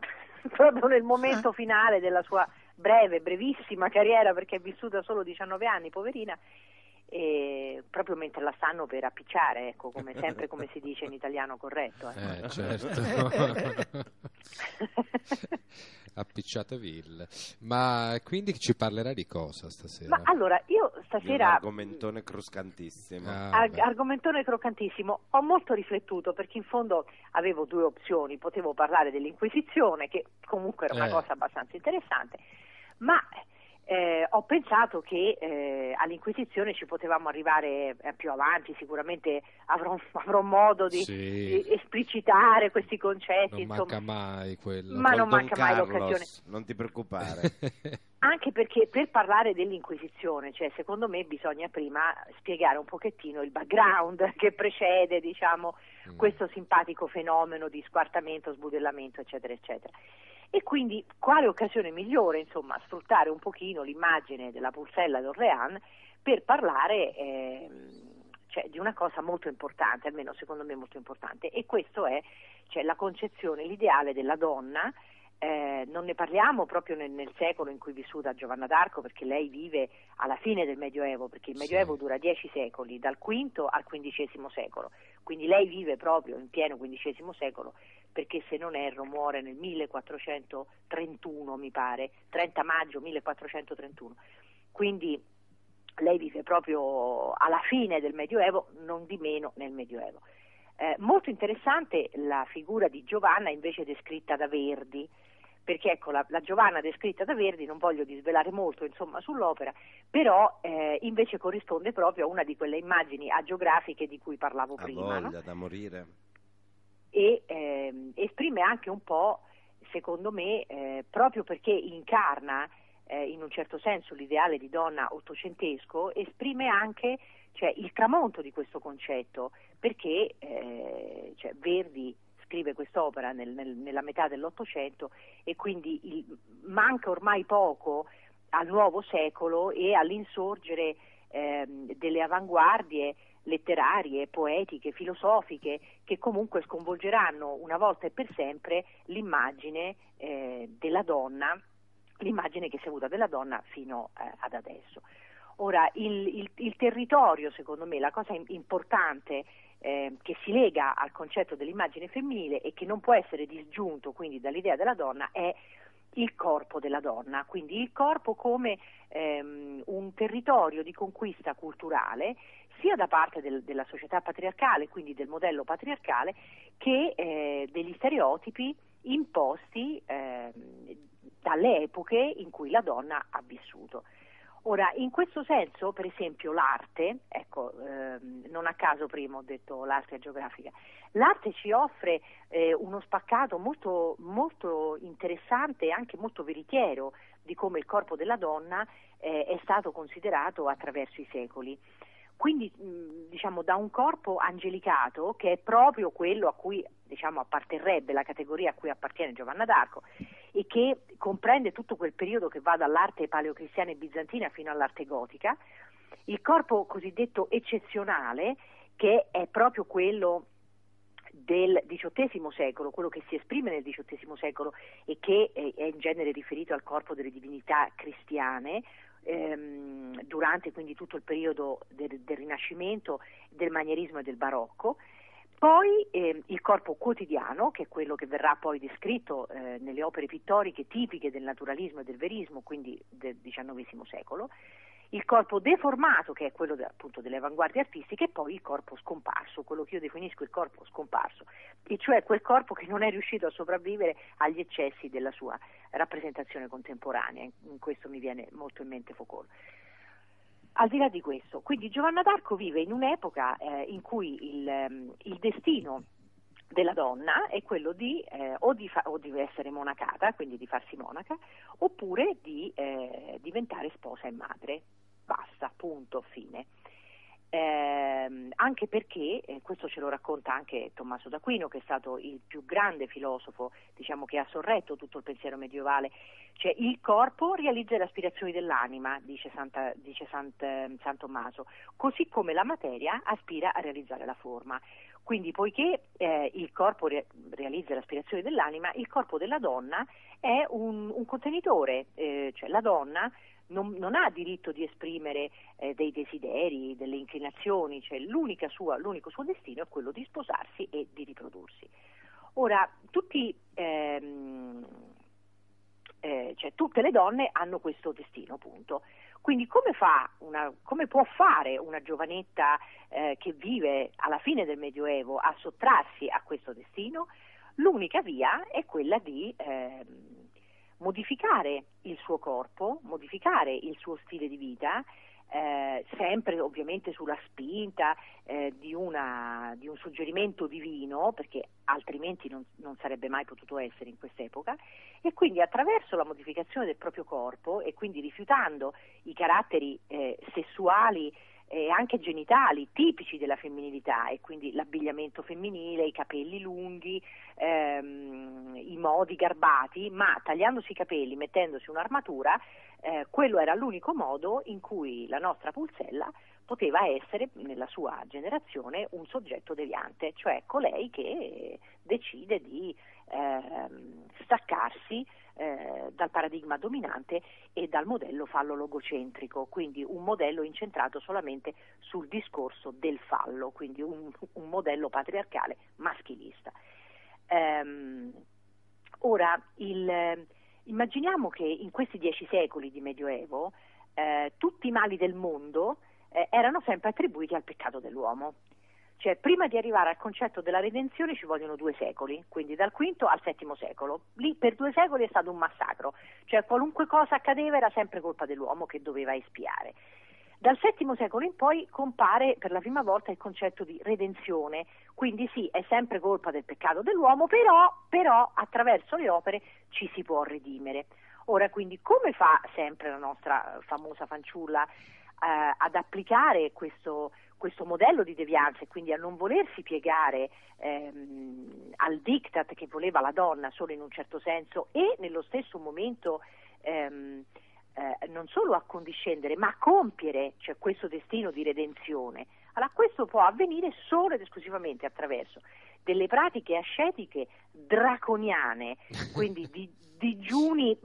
proprio nel momento finale della sua breve, brevissima carriera, perché è vissuta solo 19 anni, poverina, proprio mentre la stanno per appicciare, ecco, come sempre come si dice in italiano corretto. eh. Eh, certo. Appicciata vil. Ma quindi ci parlerà di cosa stasera? Ma allora, io stasera... argomentone cruscantissimo. Ah, Ar- argomentone croccantissimo. Ho molto riflettuto perché in fondo avevo due opzioni. Potevo parlare dell'Inquisizione, che comunque era una Eh. cosa abbastanza interessante, ma eh, ho pensato che eh, all'Inquisizione ci potevamo arrivare eh, più avanti. Sicuramente avrò, avrò modo di, Sì. di esplicitare questi concetti. non insomma. manca mai quello. Ma Col non Don manca mai Carlos, l'occasione. Non ti preoccupare. Anche perché per parlare dell'Inquisizione, cioè, secondo me bisogna prima spiegare un pochettino il background che precede, diciamo, Mm. questo simpatico fenomeno di squartamento, sbudellamento, eccetera, eccetera. E quindi quale occasione migliore, insomma, sfruttare un pochino l'immagine della pulsella d'Orléans per parlare ehm, cioè, di una cosa molto importante, almeno secondo me molto importante, e questo è cioè, la concezione, l'ideale della donna. Eh, non ne parliamo proprio nel, nel secolo in cui è vissuta Giovanna d'Arco perché lei vive alla fine del Medioevo, perché il Sì. Medioevo dura dieci secoli, dal V al XV secolo, quindi lei vive proprio in pieno XV secolo perché se non erro muore nel 1431 mi pare, 30 maggio 1431, quindi lei vive proprio alla fine del Medioevo, non di meno nel Medioevo. Eh, molto interessante la figura di Giovanna invece descritta da Verdi, perché ecco la, la Giovanna descritta da Verdi, non voglio disvelare molto insomma sull'opera, però eh, invece corrisponde proprio a una di quelle immagini agiografiche di cui parlavo Ha prima, no? voglia da morire. e ehm, esprime anche un po', secondo me, eh, proprio perché incarna eh, in un certo senso l'ideale di donna ottocentesco, esprime anche cioè, il tramonto di questo concetto, perché eh, cioè, Verdi scrive quest'opera nel- nel- nella metà dell'Ottocento e quindi il- manca ormai poco al nuovo secolo e all'insorgere ehm, delle avanguardie letterarie, poetiche, filosofiche che comunque sconvolgeranno una volta e per sempre l'immagine eh, della donna, l'immagine che si è avuta della donna fino eh, ad adesso. Ora, il, il- il territorio, secondo me, la cosa im- importante eh, che si lega al concetto dell'immagine femminile e che non può essere disgiunto quindi dall'idea della donna è il corpo della donna, quindi il corpo come ehm, un territorio di conquista culturale sia da parte del- della società patriarcale, quindi del modello patriarcale, che eh, degli stereotipi imposti ehm, dalle epoche in cui la donna ha vissuto. Ora, in questo senso, per esempio, l'arte, ecco, ehm, non a caso prima ho detto l'arte geografica, l'arte ci offre eh, uno spaccato molto, molto interessante e anche molto veritiero di come il corpo della donna eh, è stato considerato attraverso i secoli. Quindi, diciamo, da un corpo angelicato, che è proprio quello a cui diciamo, apparterrebbe la categoria a cui appartiene Giovanna d'Arco, e che comprende tutto quel periodo che va dall'arte paleocristiana e bizantina fino all'arte gotica, il corpo cosiddetto eccezionale, che è proprio quello del XVIII secolo, quello che si esprime nel XVIII secolo e che è è in genere riferito al corpo delle divinità cristiane, ehm, durante quindi tutto il periodo del, del Rinascimento, del manierismo e del barocco. Poi ehm, il corpo quotidiano, che è quello che verrà poi descritto eh, nelle opere pittoriche tipiche del naturalismo e del verismo, quindi del XIX secolo, il corpo deformato, che è quello appunto delle avanguardie artistiche, e poi il corpo scomparso, quello che io definisco il corpo scomparso, e cioè quel corpo che non è riuscito a sopravvivere agli eccessi della sua rappresentazione contemporanea. In questo mi viene molto in mente Foucault. Al di là di questo, quindi Giovanna d'Arco vive in un'epoca eh, in cui il, ehm, il, destino della donna è quello di, eh, o, di fa- o, di essere monacata, quindi di farsi monaca, oppure di eh, diventare sposa e madre. Basta, punto, fine. Eh, anche perché, eh, questo ce lo racconta anche Tommaso d'Aquino, che è stato il più grande filosofo diciamo, che ha sorretto tutto il pensiero medievale, cioè il corpo realizza le aspirazioni dell'anima, dice, Santa, dice Sant, San Tommaso, così come la materia aspira a realizzare la forma. Quindi, poiché eh, il corpo re- realizza le aspirazioni dell'anima, il corpo della donna è un, un contenitore, eh, cioè la donna non, non, ha diritto di esprimere eh, dei desideri, delle inclinazioni, cioè sua, l'unico suo destino è quello di sposarsi e di riprodursi. Ora, tutti, ehm, eh, cioè, tutte le donne hanno questo destino, appunto. Quindi come, una, come può fare una giovanetta eh, che vive alla fine del Medioevo a sottrarsi a questo destino? L'unica via è quella di ehm, modificare il suo corpo, modificare il suo stile di vita, eh, sempre ovviamente sulla spinta eh, di, una, di, un suggerimento divino, perché altrimenti non, non, sarebbe mai potuto essere in quest'epoca, e quindi attraverso la modificazione del proprio corpo e quindi rifiutando i caratteri eh, sessuali e anche genitali tipici della femminilità e quindi l'abbigliamento femminile, i capelli lunghi, ehm, i modi garbati, ma tagliandosi i capelli, mettendosi un'armatura, eh, quello era l'unico modo in cui la nostra pulsella poteva essere nella sua generazione un soggetto deviante, cioè colei che decide di eh, staccarsi eh, dal paradigma dominante e dal modello fallo-logocentrico, quindi un modello incentrato solamente sul discorso del fallo, quindi un, un modello patriarcale maschilista. Ehm, ora, il, immaginiamo che in questi dieci secoli di Medioevo eh, tutti i mali del mondo eh, erano sempre attribuiti al peccato dell'uomo. Cioè, prima di arrivare al concetto della redenzione ci vogliono due secoli, quindi dal V al VII secolo. Lì per due secoli è stato un massacro, cioè qualunque cosa accadeva era sempre colpa dell'uomo che doveva espiare. Dal VII secolo in poi compare per la prima volta il concetto di redenzione, quindi sì, è sempre colpa del peccato dell'uomo, però, però attraverso le opere ci si può redimere. Ora, quindi, come fa sempre la nostra famosa fanciulla eh, ad applicare questo, questo modello di devianza e quindi a non volersi piegare ehm, al diktat che voleva la donna solo in un certo senso e nello stesso momento ehm, eh, non solo a condiscendere ma a compiere cioè, questo destino di redenzione. Allora questo può avvenire solo ed esclusivamente attraverso delle pratiche ascetiche draconiane, quindi di, digiuni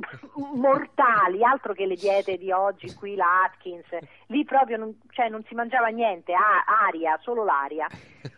mortali, altro che le diete di oggi, qui la Atkins, lì proprio non, cioè non si mangiava niente, aria, solo l'aria.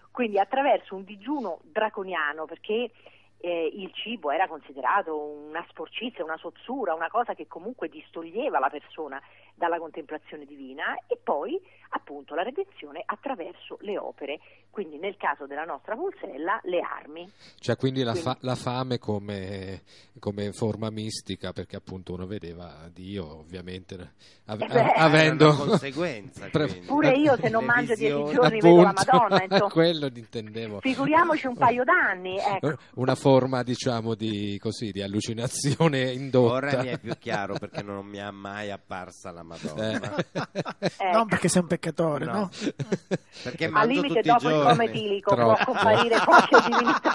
Quindi attraverso un digiuno draconiano, perché eh, il cibo era considerato una sporcizia, una sozzura, una cosa che comunque distoglieva la persona dalla contemplazione divina e poi appunto la redenzione attraverso le opere, quindi nel caso della nostra pulsella le armi. Cioè quindi la, fa- la fame come, come, forma mistica perché appunto uno vedeva Dio ovviamente ave- eh beh, avendo conseguenza. Pure io se non mangio dieci giorni appunto, vedo la Madonna. Insomma. quello intendevo. Figuriamoci un paio d'anni. Ecco. Una forma diciamo di, così, di allucinazione indotta. Ora mi è più chiaro perché non mi ha mai apparsa la Madonna. Eh. Non perché sei un peccatore, no? no? perché Al limite dopo il come etilico può comparire qualche divinità.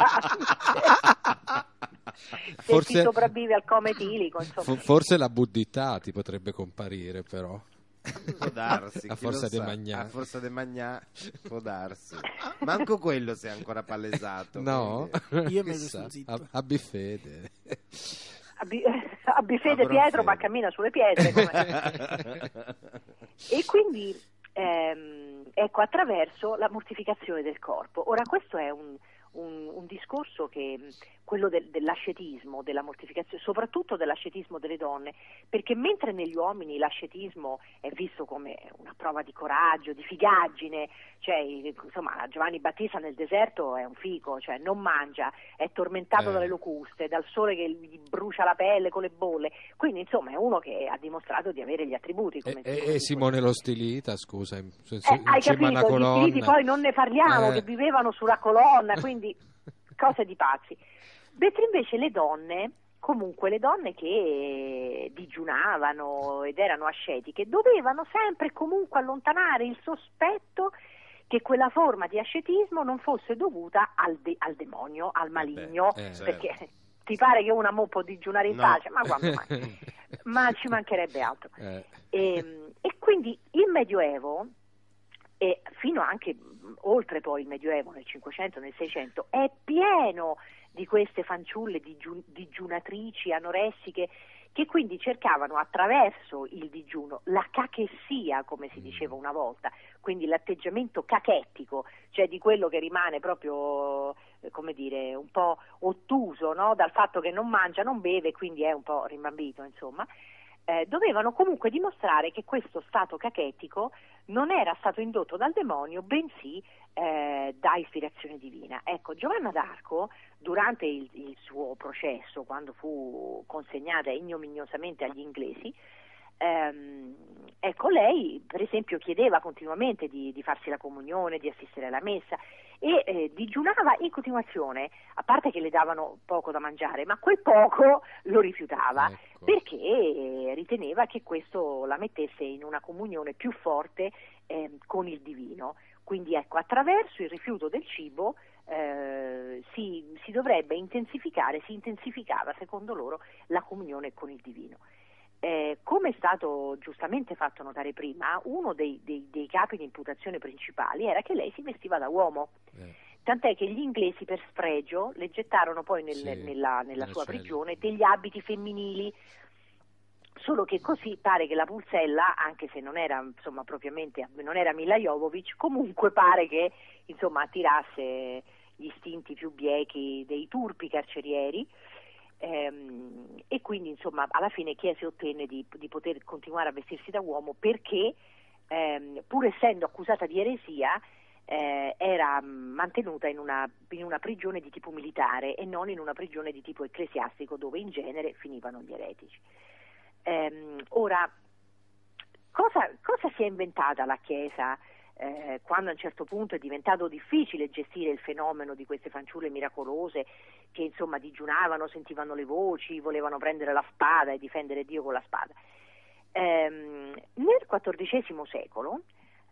Se forse, si sopravvive al come etilico, forse la buddhità ti potrebbe comparire, però. Può darsi, a forza di magnà. A forza di magnà può darsi. Manco quello si è ancora palesato. No, quindi. io mi sono zitto. Abbi fede. Abbi, abbi fede Pietro ma cammina sulle pietre. e quindi ehm, ecco attraverso la mortificazione del corpo. Ora questo è un, un- un discorso che mh, quello del- dell'ascetismo, della mortificazione, soprattutto dell'ascetismo delle donne, perché mentre negli uomini l'ascetismo è visto come una prova di coraggio, di figaggine, cioè insomma Giovanni Battista nel deserto è un fico, cioè non mangia, è tormentato Eh. dalle locuste, dal sole che gli brucia la pelle con le bolle, quindi insomma è uno che ha dimostrato di avere gli attributi. E, Come e- come- e Simone lo stilita, scusa, in, eh, in hai capito, gli spiriti poi non ne parliamo, Eh. che vivevano sulla colonna, quindi cose di pazzi. Mentre invece le donne, comunque le donne che digiunavano ed erano ascetiche, dovevano sempre e comunque allontanare il sospetto che quella forma di ascetismo non fosse dovuta al, de- al demonio, al maligno, eh, perché ti pare che una mo può digiunare in No. pace, ma quando mai? Ma ci mancherebbe altro. Eh, E, e quindi il Medioevo, e fino anche mh, oltre poi il Medioevo, nel 500, nel 600, è pieno di queste fanciulle digiun- digiunatrici, anoressiche, che quindi cercavano attraverso il digiuno la cachessia, come si diceva una volta, quindi l'atteggiamento cachettico, cioè di quello che rimane proprio, eh, come dire, un po' ottuso no? dal fatto che non mangia, non beve, quindi è un po' rimbambito, insomma, eh, dovevano comunque dimostrare che questo stato cachetico non era stato indotto dal demonio, bensì eh, da ispirazione divina. Ecco, Giovanna d'Arco, durante il, il suo processo, quando fu consegnata ignominiosamente agli inglesi, ehm, ecco, lei per esempio chiedeva continuamente di, di farsi la comunione, di assistere alla messa e eh, digiunava in continuazione, a parte che le davano poco da mangiare, ma quel poco lo rifiutava ecco. perché eh, riteneva che questo la mettesse in una comunione più forte ehm, con il divino. Quindi ecco, attraverso il rifiuto del cibo eh, si, si dovrebbe intensificare, si intensificava secondo loro la comunione con il divino. Eh, come è stato giustamente fatto notare prima, uno dei, dei- dei capi di imputazione principali era che lei si vestiva da uomo. Eh, Tant'è che gli inglesi per spregio le gettarono poi nel- Sì, nella, nella nelle sua celle. prigione degli abiti femminili, solo che così pare che la Pulsella, anche se non era insomma, propriamente non era Mila Jovovic, comunque pare che insomma, attirasse gli istinti più biechi dei turpi carcerieri. Ehm, e quindi insomma alla fine chiese e ottenne di, di poter continuare a vestirsi da uomo perché ehm, pur essendo accusata di eresia eh, era mantenuta in una, in una prigione di tipo militare e non in una prigione di tipo ecclesiastico dove in genere finivano gli eretici. Ehm, ora, cosa, cosa si è inventata la Chiesa eh, quando a un certo punto è diventato difficile gestire il fenomeno di queste fanciulle miracolose che insomma digiunavano, sentivano le voci, volevano prendere la spada e difendere Dio con la spada? Ehm, nel XIV secolo,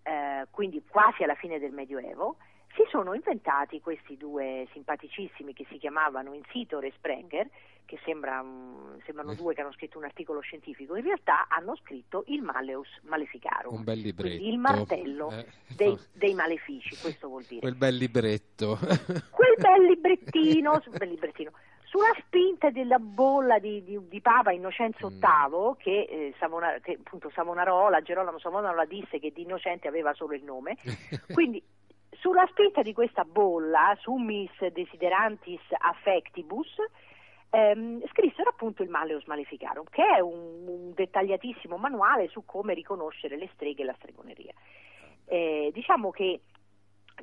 eh, quindi quasi alla fine del Medioevo, si sono inventati questi due simpaticissimi che si chiamavano Insitor e Sprenger, che sembra, mm, sembrano due che hanno scritto un articolo scientifico, in realtà hanno scritto il Maleus Maleficarum, un bel libretto. il martello Eh, dei, dei malefici, questo vuol dire. Quel bel libretto. Quel bel librettino, bel librettino, sulla spinta della bolla di, di- di Papa Innocenzo Mm. VIII, che, eh, Savona- che, appunto Savonarola, Gerolamo Savonarola disse che di innocente aveva solo il nome, quindi sulla spinta di questa bolla, Summis Desiderantis Affectibus, ehm, scrissero appunto il Maleus Maleficarum, che è un, un dettagliatissimo manuale su come riconoscere le streghe e la stregoneria. Eh, diciamo che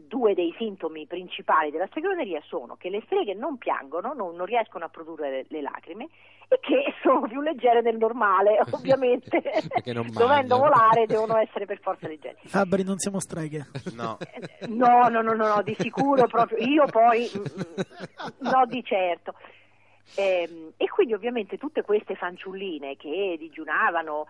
due dei sintomi principali della stregoneria sono che le streghe non piangono, non, non riescono a produrre le, le lacrime e che sono più leggere del normale, ovviamente. Dovendo volare devono essere per forza leggeri. Fabri, non siamo streghe. No, Eh, No, no, no, no, no, di sicuro proprio. Io poi no, di certo. Ehm, e quindi ovviamente tutte queste fanciulline che digiunavano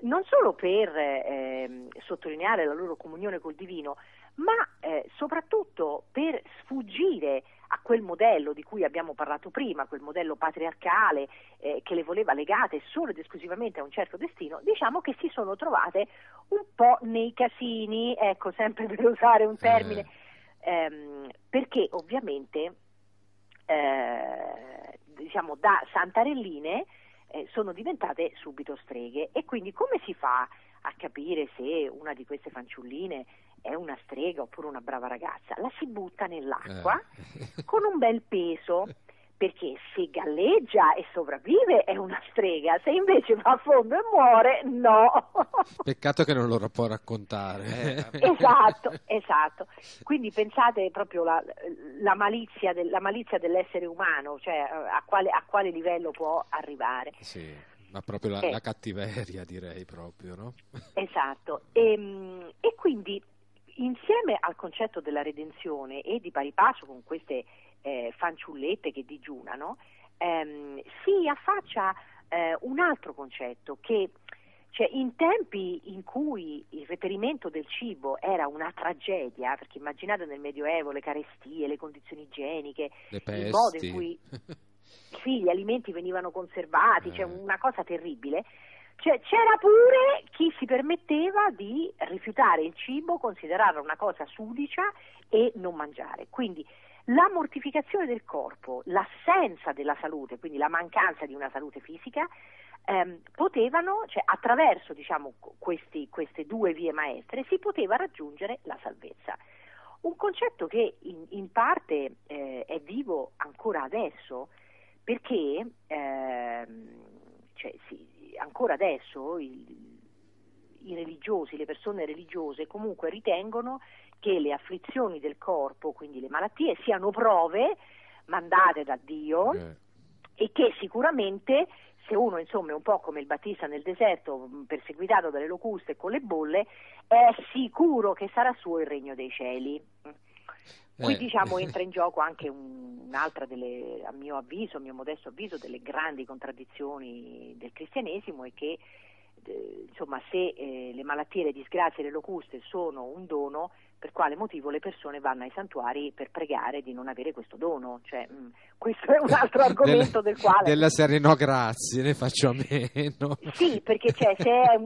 non solo per ehm, sottolineare la loro comunione col divino, ma eh, soprattutto per sfuggire a quel modello di cui abbiamo parlato prima, quel modello patriarcale eh, che le voleva legate solo ed esclusivamente a un certo destino, diciamo che si sono trovate un po' nei casini, ecco, sempre per usare un termine, ehm, perché ovviamente eh, diciamo da santarelline eh, sono diventate subito streghe. E quindi come si fa a capire se una di queste fanciulline è una strega oppure una brava ragazza? La si butta nell'acqua Eh. con un bel peso perché se galleggia e sopravvive è una strega, se invece va a fondo e muore, no. Peccato che non lo può raccontare. Eh, esatto, esatto. Quindi pensate proprio la, la malizia, del- malizia dell'essere umano, cioè eh, a quale, a quale livello può arrivare. Sì, ma proprio la, Eh. la cattiveria direi proprio, no? Esatto. E, e quindi insieme al concetto della redenzione e di pari passo con queste eh, fanciullette che digiunano, ehm, si affaccia eh, un altro concetto che cioè, in tempi in cui il reperimento del cibo era una tragedia, perché immaginate nel Medioevo le carestie, le condizioni igieniche, Le il modo in cui sì, gli alimenti venivano conservati, cioè Eh. una cosa terribile. Cioè, c'era pure chi si permetteva di rifiutare il cibo, considerarlo una cosa sudicia e non mangiare. Quindi la mortificazione del corpo, l'assenza della salute, quindi la mancanza di una salute fisica, ehm, potevano, cioè attraverso diciamo, questi- queste due vie maestre, si poteva raggiungere la salvezza. Un concetto che in, in parte eh, è vivo ancora adesso, perché ehm, cioè, sì, ancora adesso il- i religiosi, le persone religiose comunque ritengono che le afflizioni del corpo, quindi le malattie, siano prove mandate da Dio Eh, e che sicuramente se uno insomma è un po' come il Battista nel deserto perseguitato dalle locuste e con le bolle è sicuro che sarà suo il regno dei cieli qui Eh. diciamo entra in gioco anche un- un'altra delle a mio avviso, a mio modesto avviso delle grandi contraddizioni del cristianesimo è che eh, insomma se eh, le malattie, le disgrazie e le locuste sono un dono per quale motivo le persone vanno ai santuari per pregare di non avere questo dono cioè, mh, questo è un altro argomento della, del quale Della serie no grazie, ne faccio a meno. sì, perché c'è, se, è,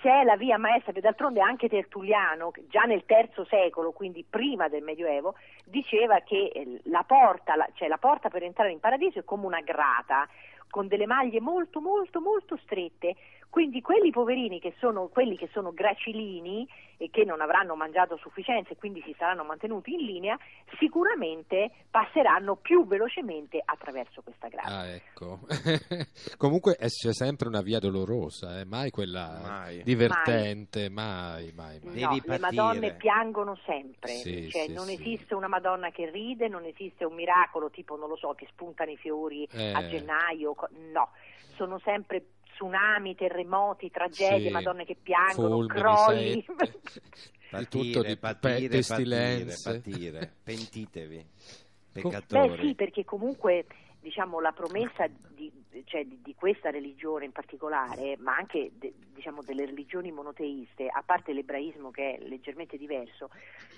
se è la via maestra, d'altronde anche Tertulliano, già nel terzo secolo, quindi prima del Medioevo, diceva che eh, la porta, la- cioè la porta per entrare in paradiso è come una grata, con delle maglie molto, molto, molto strette. Quindi quelli poverini che sono quelli che sono gracilini e che non avranno mangiato a sufficienza e quindi si saranno mantenuti in linea, sicuramente passeranno più velocemente attraverso questa grata. Ah, ecco. Comunque c'è sempre una via dolorosa, eh, mai quella Mai. divertente, mai, mai, mai. Devi No, le. Madonne piangono sempre, Sì, cioè sì, non sì. esiste una Madonna che ride, non esiste un miracolo tipo, non lo so, che spuntano i fiori Eh. a gennaio, no, sono sempre tsunami, terremoti, tragedie, Sì. Madonne che piangono, Fulmini, crolli. Patire, Di tutto, di patire, pe- pestilenze. patire, patire. Pentitevi, peccatori. Beh sì, perché comunque diciamo, la promessa di, cioè, di- di questa religione in particolare, ma anche de- diciamo, delle religioni monoteiste, a parte l'ebraismo che è leggermente diverso,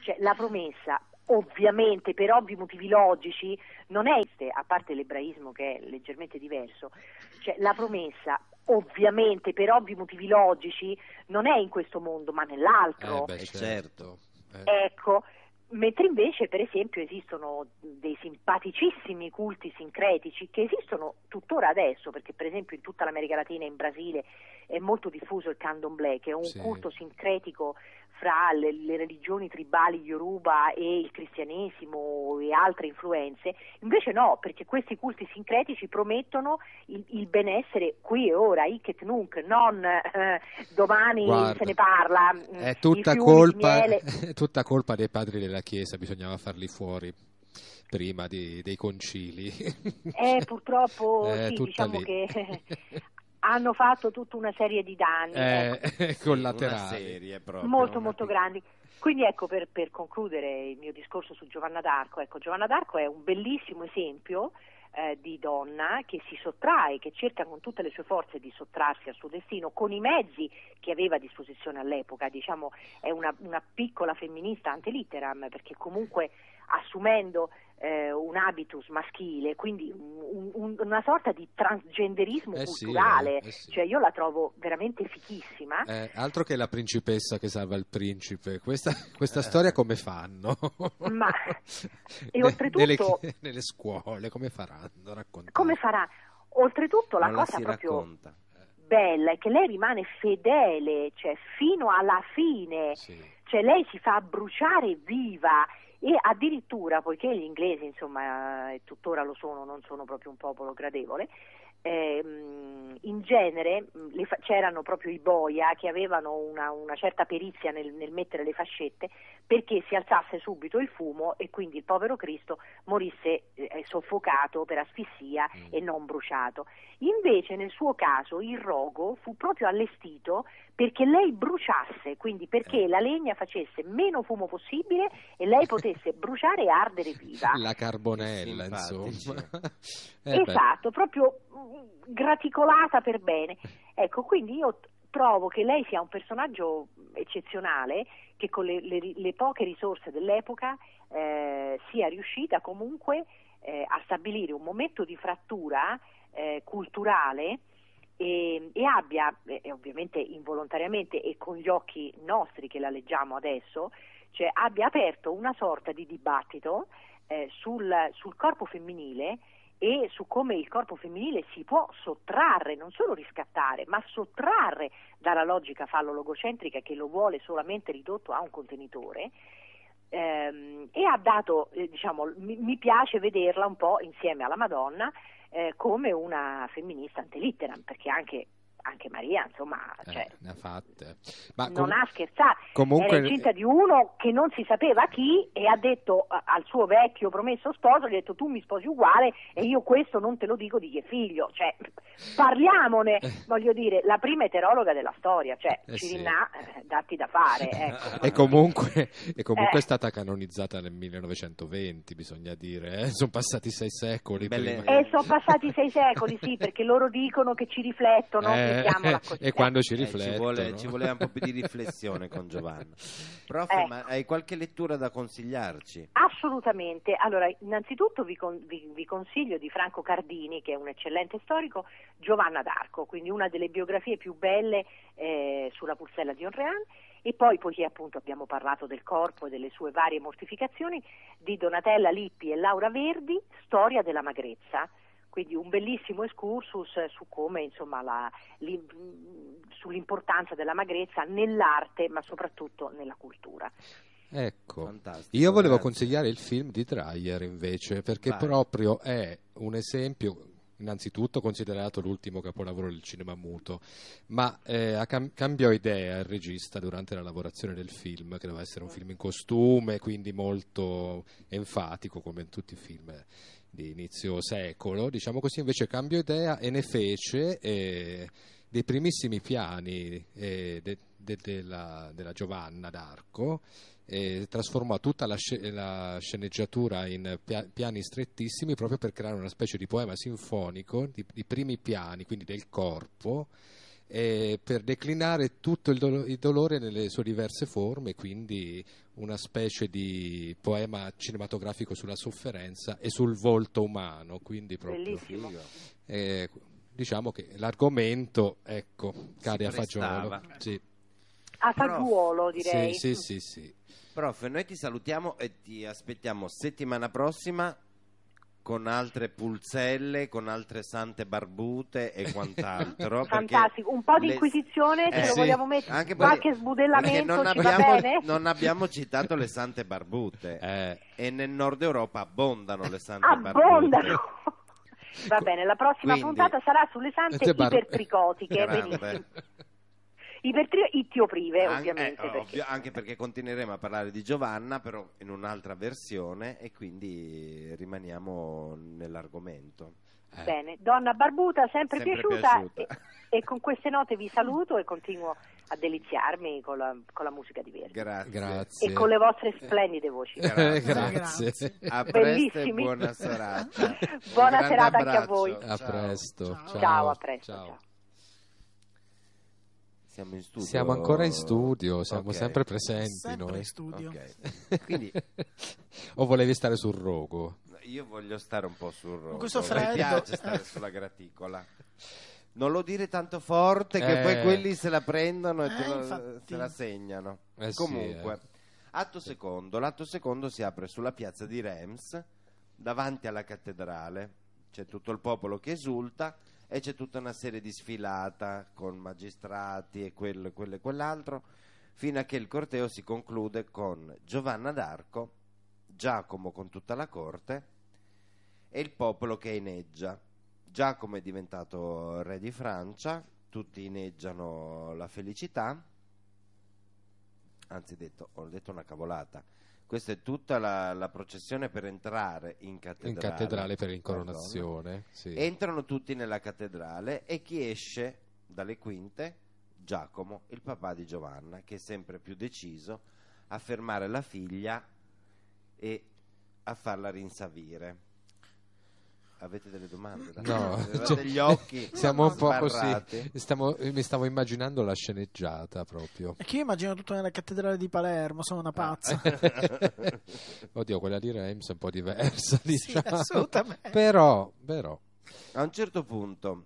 cioè, la promessa ovviamente per ovvi motivi logici non è, a parte l'ebraismo che è leggermente diverso, cioè, la promessa ovviamente per ovvi motivi logici non è in questo mondo ma nell'altro. Eh, beh, Eh, certo. Eh. Ecco, mentre invece per esempio esistono dei simpaticissimi culti sincretici che esistono tuttora adesso, perché per esempio in tutta l'America Latina e in Brasile è molto diffuso il candomblé, che è un Sì. culto sincretico fra le, le religioni tribali Yoruba e il cristianesimo e altre influenze, invece no, perché questi culti sincretici promettono il, il benessere qui e ora, hic et nunc, non eh, domani Guarda, se ne parla. mm, È i tutta fiumi colpa, è tutta colpa dei padri della Chiesa, bisognava farli fuori prima di- dei concili. Eh, purtroppo È sì, diciamo lì. che hanno fatto tutta una serie di danni Eh, ecco, collaterali. Una serie proprio. molto una molto pic- grandi. Quindi ecco per, per concludere il mio discorso su Giovanna d'Arco, ecco, Giovanna d'Arco è un bellissimo esempio eh, di donna che si sottrae, che cerca con tutte le sue forze di sottrarsi al suo destino con i mezzi che aveva a disposizione all'epoca, diciamo è una, una piccola femminista ante litteram perché comunque assumendo eh, un habitus maschile, quindi un- un- una sorta di transgenderismo Eh sì, culturale. eh, eh sì. Cioè io la trovo veramente fichissima. Eh, altro che la principessa che salva il principe, questa, questa storia come fanno? Ma- e oltretutto- nelle, nelle scuole come faranno? Raccontare. Come farà? Oltretutto la non la cosa si proprio racconta. bella è che lei rimane fedele, cioè fino alla fine, Sì. cioè lei si fa bruciare viva e addirittura, poiché gli inglesi insomma eh, tuttora lo sono, non sono proprio un popolo gradevole, ehm, in genere le fa- c'erano proprio i boia che avevano una, una certa perizia nel, nel mettere le fascette perché si alzasse subito il fumo e quindi il povero Cristo morisse eh, soffocato per asfissia Mm. e non bruciato. Invece nel suo caso il rogo fu proprio allestito perché lei bruciasse, quindi perché la legna facesse meno fumo possibile e lei potesse bruciare e ardere viva. La carbonella, simpatici. insomma. Eh, beh, esatto, proprio mm, graticolata per bene. Ecco, quindi io trovo che lei sia un personaggio eccezionale che con le, le- le poche risorse dell'epoca eh, sia riuscita comunque eh, a stabilire un momento di frattura eh, culturale e, e abbia, e ovviamente involontariamente e con gli occhi nostri che la leggiamo adesso, cioè abbia aperto una sorta di dibattito eh, sul, sul corpo femminile e su come il corpo femminile si può sottrarre, non solo riscattare, ma sottrarre dalla logica fallo-logocentrica che lo vuole solamente ridotto a un contenitore. Ehm, e ha dato, eh, diciamo, mi, mi piace vederla un po' insieme alla Madonna eh, come una femminista antelitteram, perché anche, anche Maria, insomma, eh, cioè, ne ha fatte. Ma non com- ha scherzato, comunque- era incinta di uno che non si sapeva chi e ha detto eh, al suo vecchio promesso sposo, gli ha detto tu mi sposi uguale e io questo non te lo dico di che figlio, cioè parliamone, voglio dire, la prima eterologa della storia, cioè Eh sì. Cirinà, eh, datti da fare, ecco. E comunque, e comunque Eh. è stata canonizzata nel 1920, bisogna dire. eh. Sono passati sei secoli Belle- prima. E sono passati sei secoli, sì, perché loro dicono che ci riflettono, Eh. e quando ci Eh, ci, ci voleva un po' più di riflessione con Giovanna. Prof, Ecco. ma hai qualche lettura da consigliarci? Assolutamente. Allora, innanzitutto vi, con- vi- vi consiglio di Franco Cardini, che è un eccellente storico, Giovanna d'Arco, quindi una delle biografie più belle eh, sulla pulsella di Orléans. E poi, poiché appunto abbiamo parlato del corpo e delle sue varie mortificazioni, di Donatella Lippi e Laura Verdi, Storia della magrezza. Quindi un bellissimo excursus su come, insomma, la- li- sull'importanza della magrezza nell'arte, ma soprattutto nella cultura. Ecco. Fantastico, Io volevo grazie. consigliare il film di Dreyer invece, perché Vai. proprio è un esempio, innanzitutto considerato l'ultimo capolavoro del cinema muto, ma eh, cam- cambiò idea il regista durante la lavorazione del film, che doveva essere un film in costume, quindi molto enfatico come in tutti i film di inizio secolo, diciamo così, invece cambiò idea e ne fece eh, dei primissimi piani eh, de- de- della, della Giovanna d'Arco e trasformò tutta la, la sceneggiatura in pia- piani strettissimi proprio per creare una specie di poema sinfonico di, di primi piani, quindi del corpo, e per declinare tutto il, dolo- il dolore nelle sue diverse forme, quindi una specie di poema cinematografico sulla sofferenza e sul volto umano, quindi proprio eh, diciamo che l'argomento ecco, cade a fagiolo. Sì. A fagiolo, direi. Sì, sì, sì, sì. Prof, noi ti salutiamo e ti aspettiamo settimana prossima con altre pulselle, con altre sante barbute e quant'altro. Fantastico, un po' di le- inquisizione, ce Eh, lo sì. vogliamo mettere, Anche qualche sbudellamento perché non ci abbiamo, va bene? non abbiamo citato le sante barbute Eh, e nel nord Europa abbondano le sante Abbondano! barbute. Va bene, la prossima Quindi- puntata sarà sulle sante Te bar- ipertricotiche, Grande. benissimo. Ipertri- ittioprive, An- ovviamente. eh, perché- ovvio, anche perché continueremo a parlare di Giovanna, però in un'altra versione e quindi rimaniamo nell'argomento. eh. Bene, donna barbuta, sempre, Sempre piaciuta, piaciuta. E, e con queste note vi saluto e continuo a deliziarmi con la, con la musica di Verdi Grazie. Grazie. e con le vostre splendide voci. Grazie. Grazie. Grazie. A presto e Bellissimi. buona serata. Buona grande serata anche a abbraccio. voi. A Ciao. presto. Ciao. Ciao. Ciao, a presto. Ciao. Siamo in studio. Siamo ancora in studio, siamo Ok. sempre presenti Sempre noi. in studio. Ok. Quindi o volevi stare sul rogo? io voglio stare un po' sul rogo. questo Mi freddo. piace stare sulla graticola. Non lo dire tanto forte che Eh. poi quelli se la prendono e Eh, lo- se la segnano. Eh sì, Comunque, eh. atto secondo. L'atto secondo si apre sulla piazza di Reims, davanti alla cattedrale. C'è tutto il popolo che esulta e c'è tutta una serie di sfilata con magistrati e quello, quello e quell'altro, fino a che il corteo si conclude con Giovanna d'Arco, Giacomo con tutta la corte e il popolo che inneggia. Giacomo è diventato re di Francia, tutti inneggiano la felicità. Anzi, detto, ho detto una cavolata. Questa è tutta la, la processione per entrare in cattedrale. In cattedrale per Pardon. incoronazione. Sì. Entrano tutti nella cattedrale e chi esce dalle quinte? Giacomo, il papà di Giovanna, che è sempre più deciso a fermare la figlia e a farla rinsavire. Avete delle domande? da No, cioè, degli occhi siamo un po' sbarrati? così. Stiamo- mi stavo immaginando la sceneggiata proprio. E che io immagino tutto nella cattedrale di Palermo, sono una pazza. Oddio, quella di Reims è un po' diversa, Sì, diciamo. assolutamente. Però, però, A un certo punto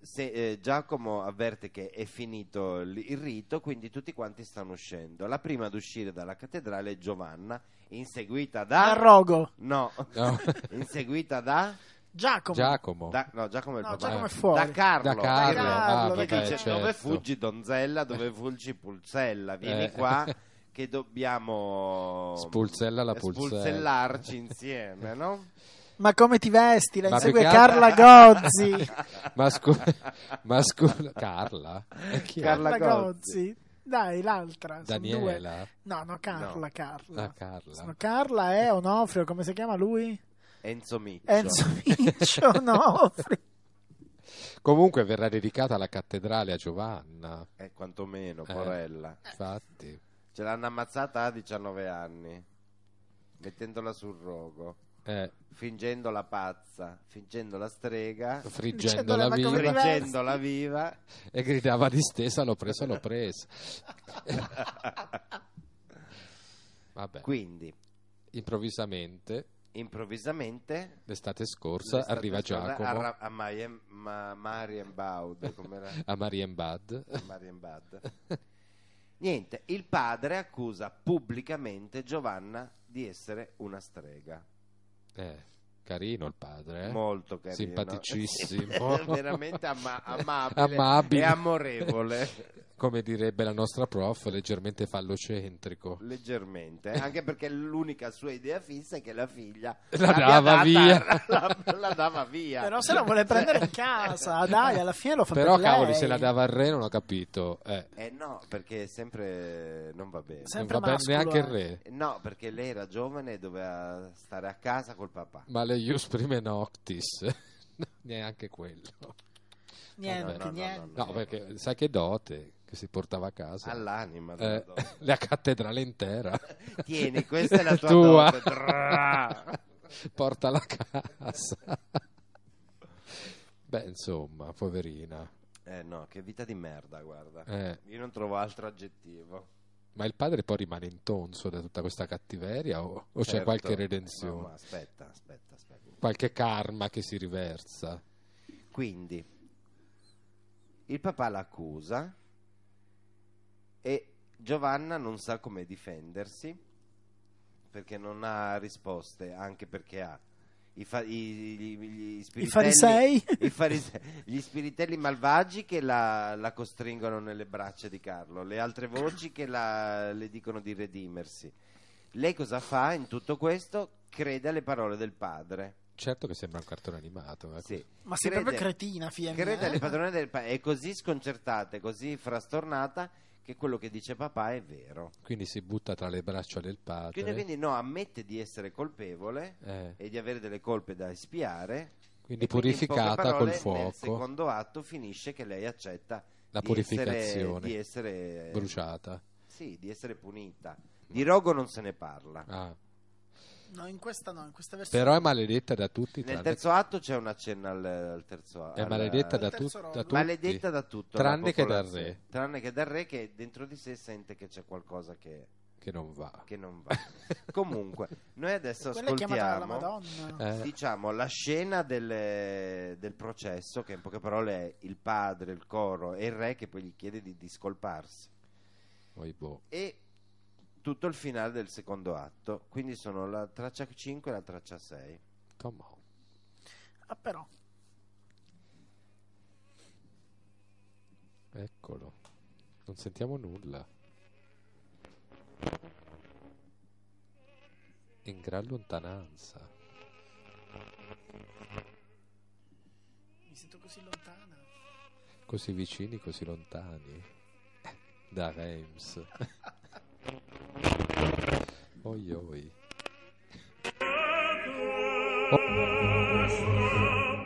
se, eh, Giacomo avverte che è finito il, il rito, quindi tutti quanti stanno uscendo. La prima ad uscire dalla cattedrale è Giovanna, inseguita da... Dal rogo. No, No. inseguita da... Giacomo. Giacomo. da- no, Giacomo è il No, papà. Giacomo è fuori. Da Carlo. Da Carlo, ah, Che vabbè, dice, certo. dove fuggi donzella, dove fuggi pulzella, vieni Eh. qua che dobbiamo Spulzella la pulzella. spulzellarci insieme, no? Ma come ti vesti? La Ma insegue Carla Gozzi. Ma scusa, ma scusa, Carla? Carla Gozzi. Dai, l'altra. sono due. Daniela? No, no, Carla, No. Carla. Ah, Carla. Sono Carla e Onofrio, come si chiama lui? Enzo Miccio. Enzo Miccio Onofrio. Comunque verrà dedicata la cattedrale a Giovanna. Eh, quantomeno, Eh. porella. Infatti, Ce l'hanno ammazzata a 19 anni, mettendola sul rogo, eh, fingendo la pazza, fingendo la strega, friggendola viva friggendola viva. e gridava distesa: L'ho presa, l'ho presa. Vabbè, Quindi, improvvisamente, improvvisamente, l'estate scorsa, l'estate arriva scorsa Giacomo A, a Marien- Ma- Marienbaud, com'era? a Marienbad. Marienbad. Niente, il padre accusa pubblicamente Giovanna di essere una strega. Eh, carino il padre, eh? Molto carino. Simpaticissimo. Veramente ama- amabile, Amabile. e amorevole. Come direbbe la nostra prof, leggermente fallocentrico. Leggermente, anche perché l'unica sua idea fissa è che la figlia La dava data- via. La, la dava via. Però se la vuole prendere in casa, dai, alla fine lo fa Però per cavoli, lei. se la dava al re non ho capito. Eh, Eh no, perché sempre non va bene. Sempre non va bene neanche il re. No, perché lei era giovane e doveva stare a casa col papà. Ma le ius prime noctis. neanche quello. Niente, No, no, no, niente. No, perché sai che dote che si portava a casa? All'anima. Eh, la cattedrale intera. Tieni, questa è la tua, Tua. Portala a casa. Beh, insomma, poverina. Eh no, che vita di merda, guarda. Eh, Io non trovo altro aggettivo. Ma il padre poi rimane intonso da tutta questa cattiveria o, o c'è Certo. qualche redenzione? No, aspetta, aspetta, aspetta. Qualche karma che si riversa? Quindi il papà l'accusa e Giovanna non sa come difendersi perché non ha risposte, anche perché ha i, fa- i- gli, gli I farisei? i farise- gli spiritelli malvagi che la, la costringono nelle braccia di Carlo, le altre voci che la- le dicono di redimersi. Lei cosa fa in tutto questo? Crede alle parole del padre. Certo che sembra un cartone animato. ecco. Sì. Ma sei Crede- proprio cretina, figlia crede alle padrone del paese, è così sconcertata, è così frastornata che quello che dice papà è vero. Quindi si butta tra le braccia del padre. Quindi, quindi no, ammette di essere colpevole Eh, e di avere delle colpe da espiare. quindi e quindi, purificata parole, col fuoco, secondo atto finisce che lei accetta la di purificazione, essere, di essere bruciata. Sì, di essere punita. Di rogo non se ne parla. Ah. No, in questa no, in questa versione. Però è maledetta da tutti. Nel terzo atto c'è una cenna al, al terzo atto. è maledetta da, al tut- rondo. da tutti. Maledetta da tutto. Tranne che dal re, Tranne che dal re che dentro di sé sente che c'è qualcosa che, che non va. che non va. Comunque, noi adesso Quella è chiamata la ascoltiamo Madonna. Eh, diciamo la scena del, del processo che in poche parole è il padre, il coro e il re che poi gli chiede di discolparsi oi boh. e tutto il finale del secondo atto quindi sono la traccia 5 e la traccia 6 Come on. Ah, però. Eccolo. Non sentiamo nulla. In gran lontananza. Mi sento così lontana. Così vicini, così lontani. Da Reims. oi oi. Thank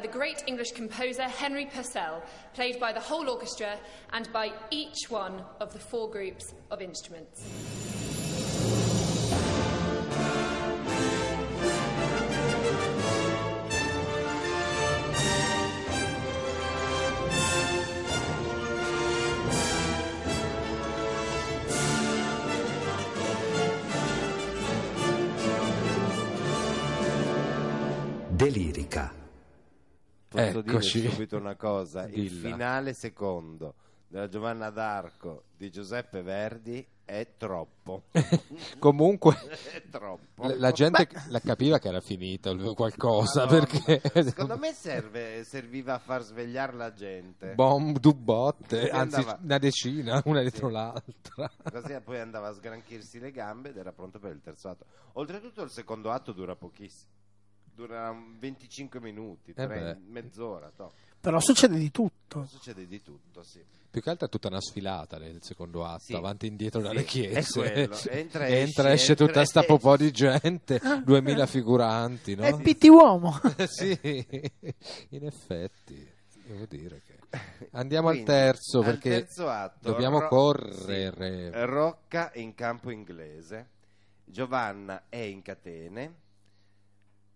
by the great English composer Henry Purcell, played by the whole orchestra and by each one of the four groups of instruments. Posso Eccoci. dire subito una cosa: il Dilla. finale secondo della Giovanna d'Arco di Giuseppe Verdi è troppo. Comunque è troppo. la, la gente la capiva che era finita qualcosa Madonna. perché Secondo me serve- serviva a far svegliare la gente. Bom, due botte, Così anzi andava- una decina, una dietro l'altra. Così poi andava a sgranchirsi le gambe ed era pronto per il terzo atto. Oltretutto il secondo atto dura pochissimo. Dura 25 minuti, Eh 30, beh. mezz'ora. toh. Però succede di tutto. Succede di tutto, sì. Più che altro è tutta una sfilata nel secondo atto, Sì. avanti e indietro Sì, dalle chiese. Entra, Entra, esce, esce entra, tutta sta esce. popò di gente, 2000 figuranti, no? È Pitti Uomo. sì, in effetti, devo dire che... Andiamo Quindi, al terzo al perché terzo atto, dobbiamo Ro- correre. sì, Rocca in campo inglese, Giovanna è in catene,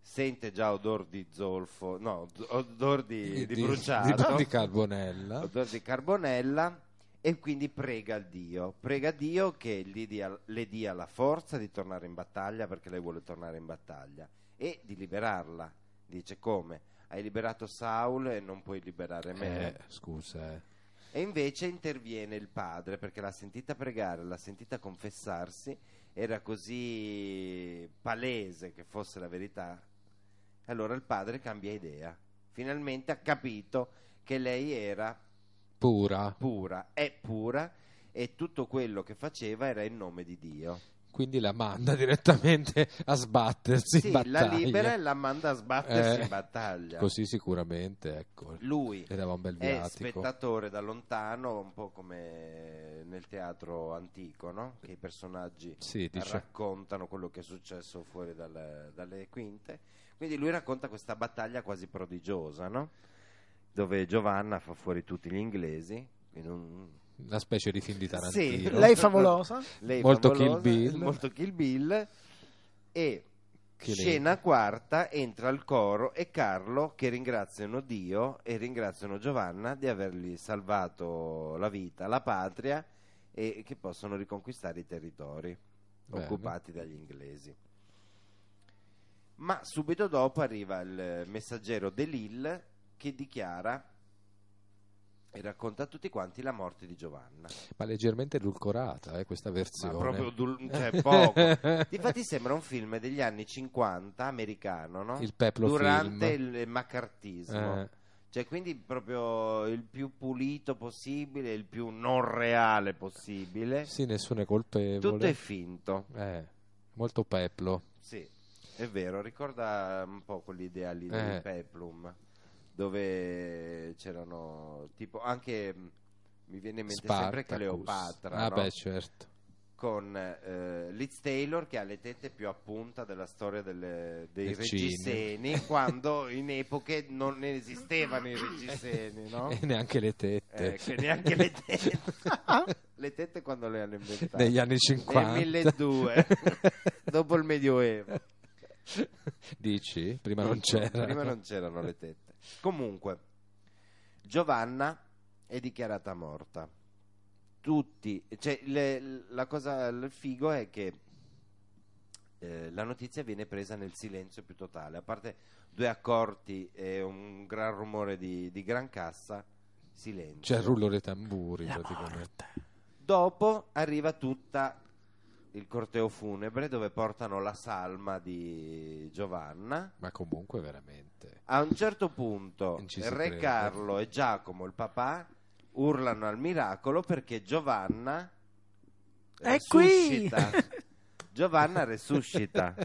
sente già odor di zolfo, no, odor di, di bruciato, di, di carbonella. odor di carbonella e quindi prega Dio, prega Dio che gli dia- le dia la forza di tornare in battaglia perché lei vuole tornare in battaglia e di liberarla. Dice come? Hai liberato Saul e non puoi liberare me. Eh, scusa, eh. E invece interviene il padre perché l'ha sentita pregare, l'ha sentita confessarsi, era così palese che fosse la verità. E allora il padre cambia idea. Finalmente ha capito che lei era pura. pura, è pura e tutto quello che faceva era in nome di Dio. Quindi la manda direttamente a sbattersi Sì, in la battaglia. libera e la manda a sbattersi Eh, in battaglia. Così sicuramente, ecco. Lui aveva un bel è spettatore da lontano, un po' come nel teatro antico, no? che i personaggi Sì, raccontano quello che è successo fuori dalle, dalle quinte. Quindi lui racconta questa battaglia quasi prodigiosa, no? dove Giovanna fa fuori tutti gli inglesi. in un- Una specie di film di Tarantino. Sì, Lei favolosa. lei Molto favolosa, Kill Bill. molto Kill Bill. E Che scena quarta entra il coro e Carlo che ringraziano Dio e ringraziano Giovanna di avergli salvato la vita, la patria e che possono riconquistare i territori Bene. occupati dagli inglesi. Ma subito dopo arriva il messaggero Delil che dichiara e racconta a tutti quanti la morte di Giovanna. Ma leggermente edulcorata, eh, questa Ma versione. proprio dul- cioè, poco. Infatti sembra un film degli anni 50 americano, no? Il peplo Durante film. il maccartismo. Eh, Cioè, quindi proprio il più pulito possibile, il più non reale possibile. sì, nessuno è colpevole. Tutto è finto. Eh, molto peplo. Sì, è vero, ricorda un po' quegli ideali Eh. del Peplum, dove c'erano tipo anche mh, mi viene in mente sempre Spartacus. Cleopatra, Ah, no? beh, certo. con eh, Liz Taylor che ha le tette più a punta della storia delle- dei Del reggiseni quando in epoche non ne esistevano i reggiseni no? E neanche le tette. Eh, che neanche le tette le tette quando le hanno inventate Negli anni 50. nel 1200 dopo il medioevo Dici? Prima non c'era. prima non c'erano le tette comunque Giovanna è dichiarata morta tutti cioè le- la cosa il figo è che eh, la notizia viene presa nel silenzio più totale a parte due accorti e un gran rumore di, di gran cassa silenzio C'è il rullo dei tamburi, La praticamente. morte. Dopo arriva tutta il corteo funebre dove portano la salma di Giovanna. Ma comunque veramente. A un certo punto Re crede. Carlo e Giacomo, il papà, urlano al miracolo perché Giovanna È qui! resuscita. Giovanna resuscita.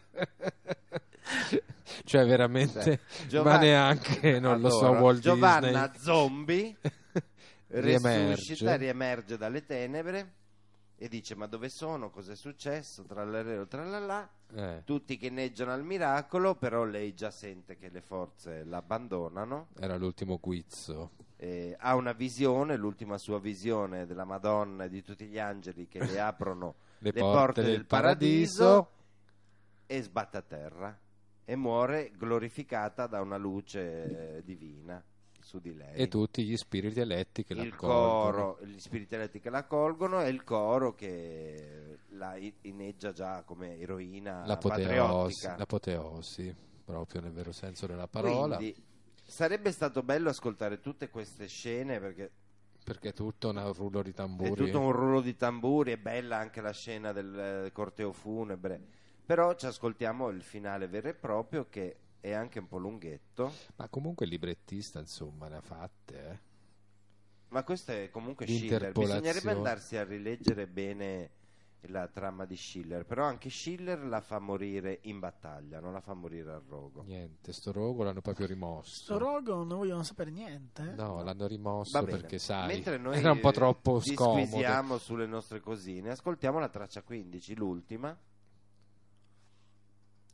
Cioè, veramente. Cioè, ma Giovanna- neanche, non lo so, Adoro. Walt Giovanna Disney. zombie Riemerge. resuscita, riemerge dalle tenebre e dice ma dove sono, cos'è successo, trallereo, tralala Eh, tutti che inneggiano al miracolo, però lei già sente che le forze l'abbandonano. era l'ultimo guizzo. eh, ha una visione, l'ultima sua visione della Madonna e di tutti gli angeli che le aprono Le, le porte del paradiso. e sbatte a terra e muore glorificata da una luce eh, divina su di lei. E tutti gli spiriti eletti che la il accolgono. coro, gli spiriti eletti che la colgono e il coro che la inneggia già come eroina L'apoteosi, patriottica. l'apoteosi, proprio nel vero senso della parola, Quindi sarebbe stato bello ascoltare tutte queste scene perché perché è tutto un rullo di tamburi. È tutto un rullo di tamburi, è bella anche la scena del eh, corteo funebre. Però ci ascoltiamo il finale vero e proprio che è anche un po' lunghetto. Ma comunque il librettista, insomma, ne ha fatte. eh. Ma questo è comunque Schiller. Bisognerebbe andarsi a rileggere bene la trama di Schiller. Però anche Schiller la fa morire in battaglia, non la fa morire al rogo. Niente, sto rogo l'hanno proprio rimosso. Sto rogo non vogliono sapere niente. eh? No, l'hanno rimosso perché, sai, Mentre noi era un po' troppo scomodo. disquisiamo sulle nostre cosine, ascoltiamo la traccia 15, l'ultima,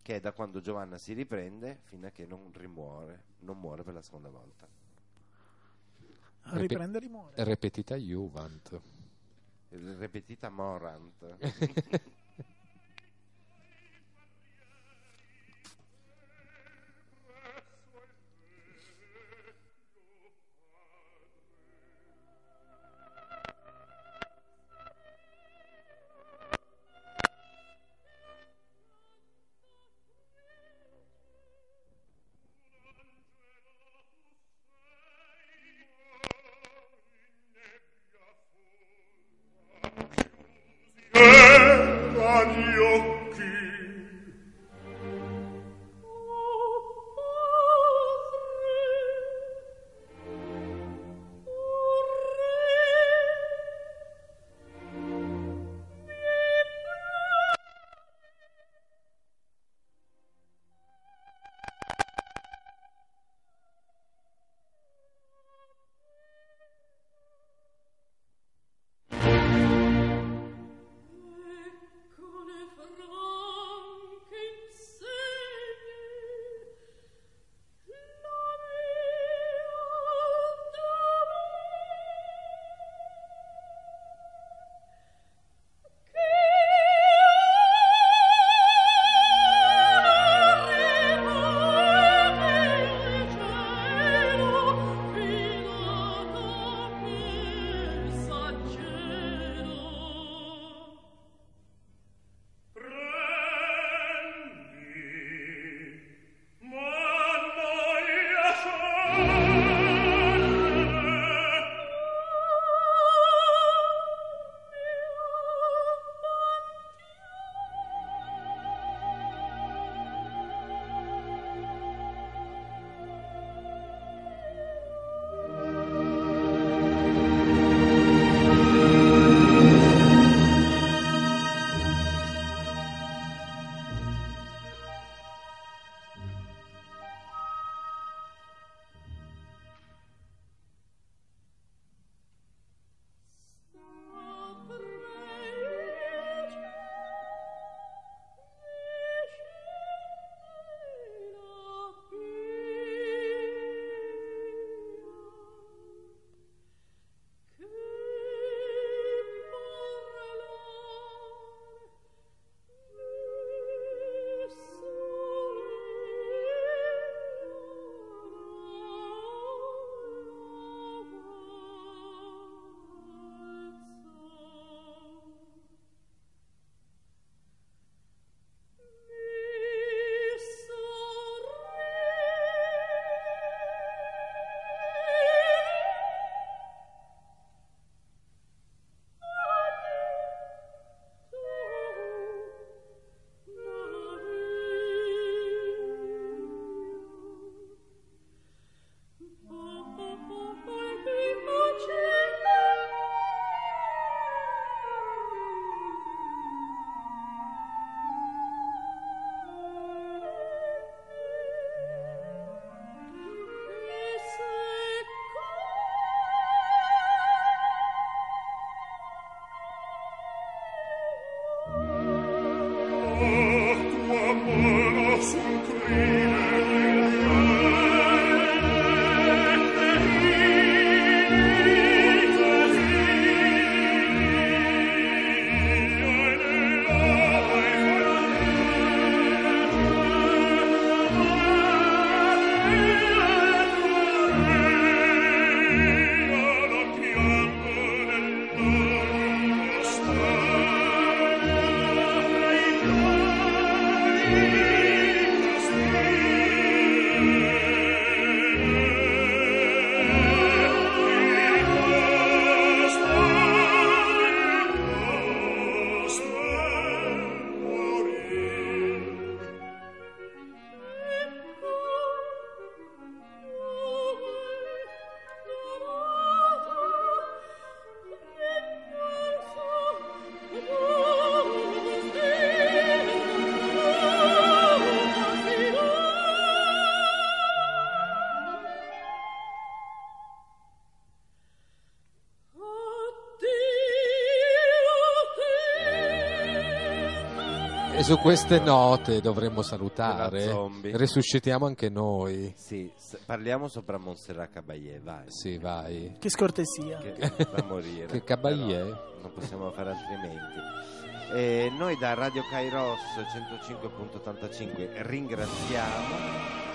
che è da quando Giovanna si riprende fino a che non rimuore, non muore per la seconda volta. A riprendere i muri. Repetita Juvent. Repetita Morant. su queste note dovremmo salutare. Resuscitiamo anche noi. Sì, s- parliamo sopra Montserrat Caballé, vai. Sì, vai. Che scortesia. Che da morire. Che Caballé? Però Non possiamo fare altrimenti. E noi da Radio Kairos 105.85 ringraziamo.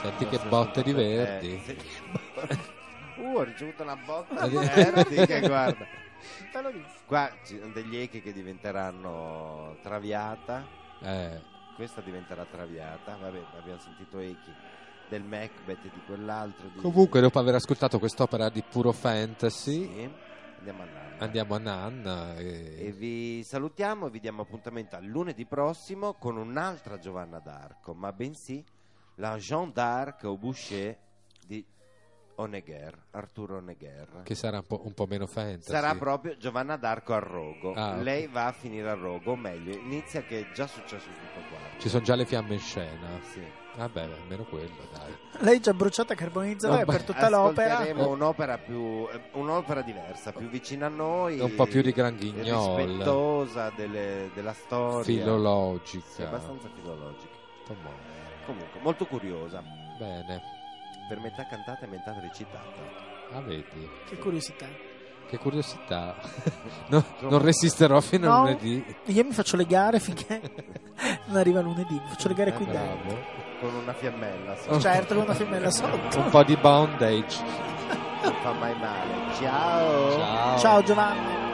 Senti che botte di verdi. Eh, senti Uh, ho ricevuto una botta di verdi che guarda. Qua ci sono degli echi che diventeranno traviata. Eh, Questa diventerà traviata. Vabbè, abbiamo sentito echi del Macbeth e di quell'altro. Di... Comunque, dopo aver ascoltato quest'opera di puro fantasy, Sì, andiamo a Nanna. andiamo a Nanna. e- E vi salutiamo e vi diamo appuntamento a lunedì prossimo con un'altra Giovanna d'Arco, ma bensì la Jeanne d'Arc au Boucher di Honegger, Arturo Honegger. Che sarà un po', un po' meno fantasy. Sarà proprio Giovanna d'Arco a Rogo. Ah. Lei va a finire a Rogo, o meglio, inizia che è già successo tutto qua. Ci sono già le fiamme in scena. Sì. Vabbè, almeno quello, dai. Lei già bruciata e carbonizzata No, per tutta l'opera. Ascolteremo un'opera più un'opera diversa, più vicina a noi, Un po' più di Gran Guignol. rispettosa delle- della storia. Filologica. Sì, abbastanza filologica. Comunque, molto curiosa. Bene. Per metà cantata e metà recitata. Ah, vedi. Che curiosità. Che curiosità. No, non resisterò fino a No. lunedì. Io mi faccio legare finché non arriva lunedì. Mi faccio legare Eh, qui dentro. Bravo. Con una fiammella sotto. Certo, con una fiammella sotto. Un po' di bondage. Non fa mai male. Ciao. Ciao. Ciao Giovanni.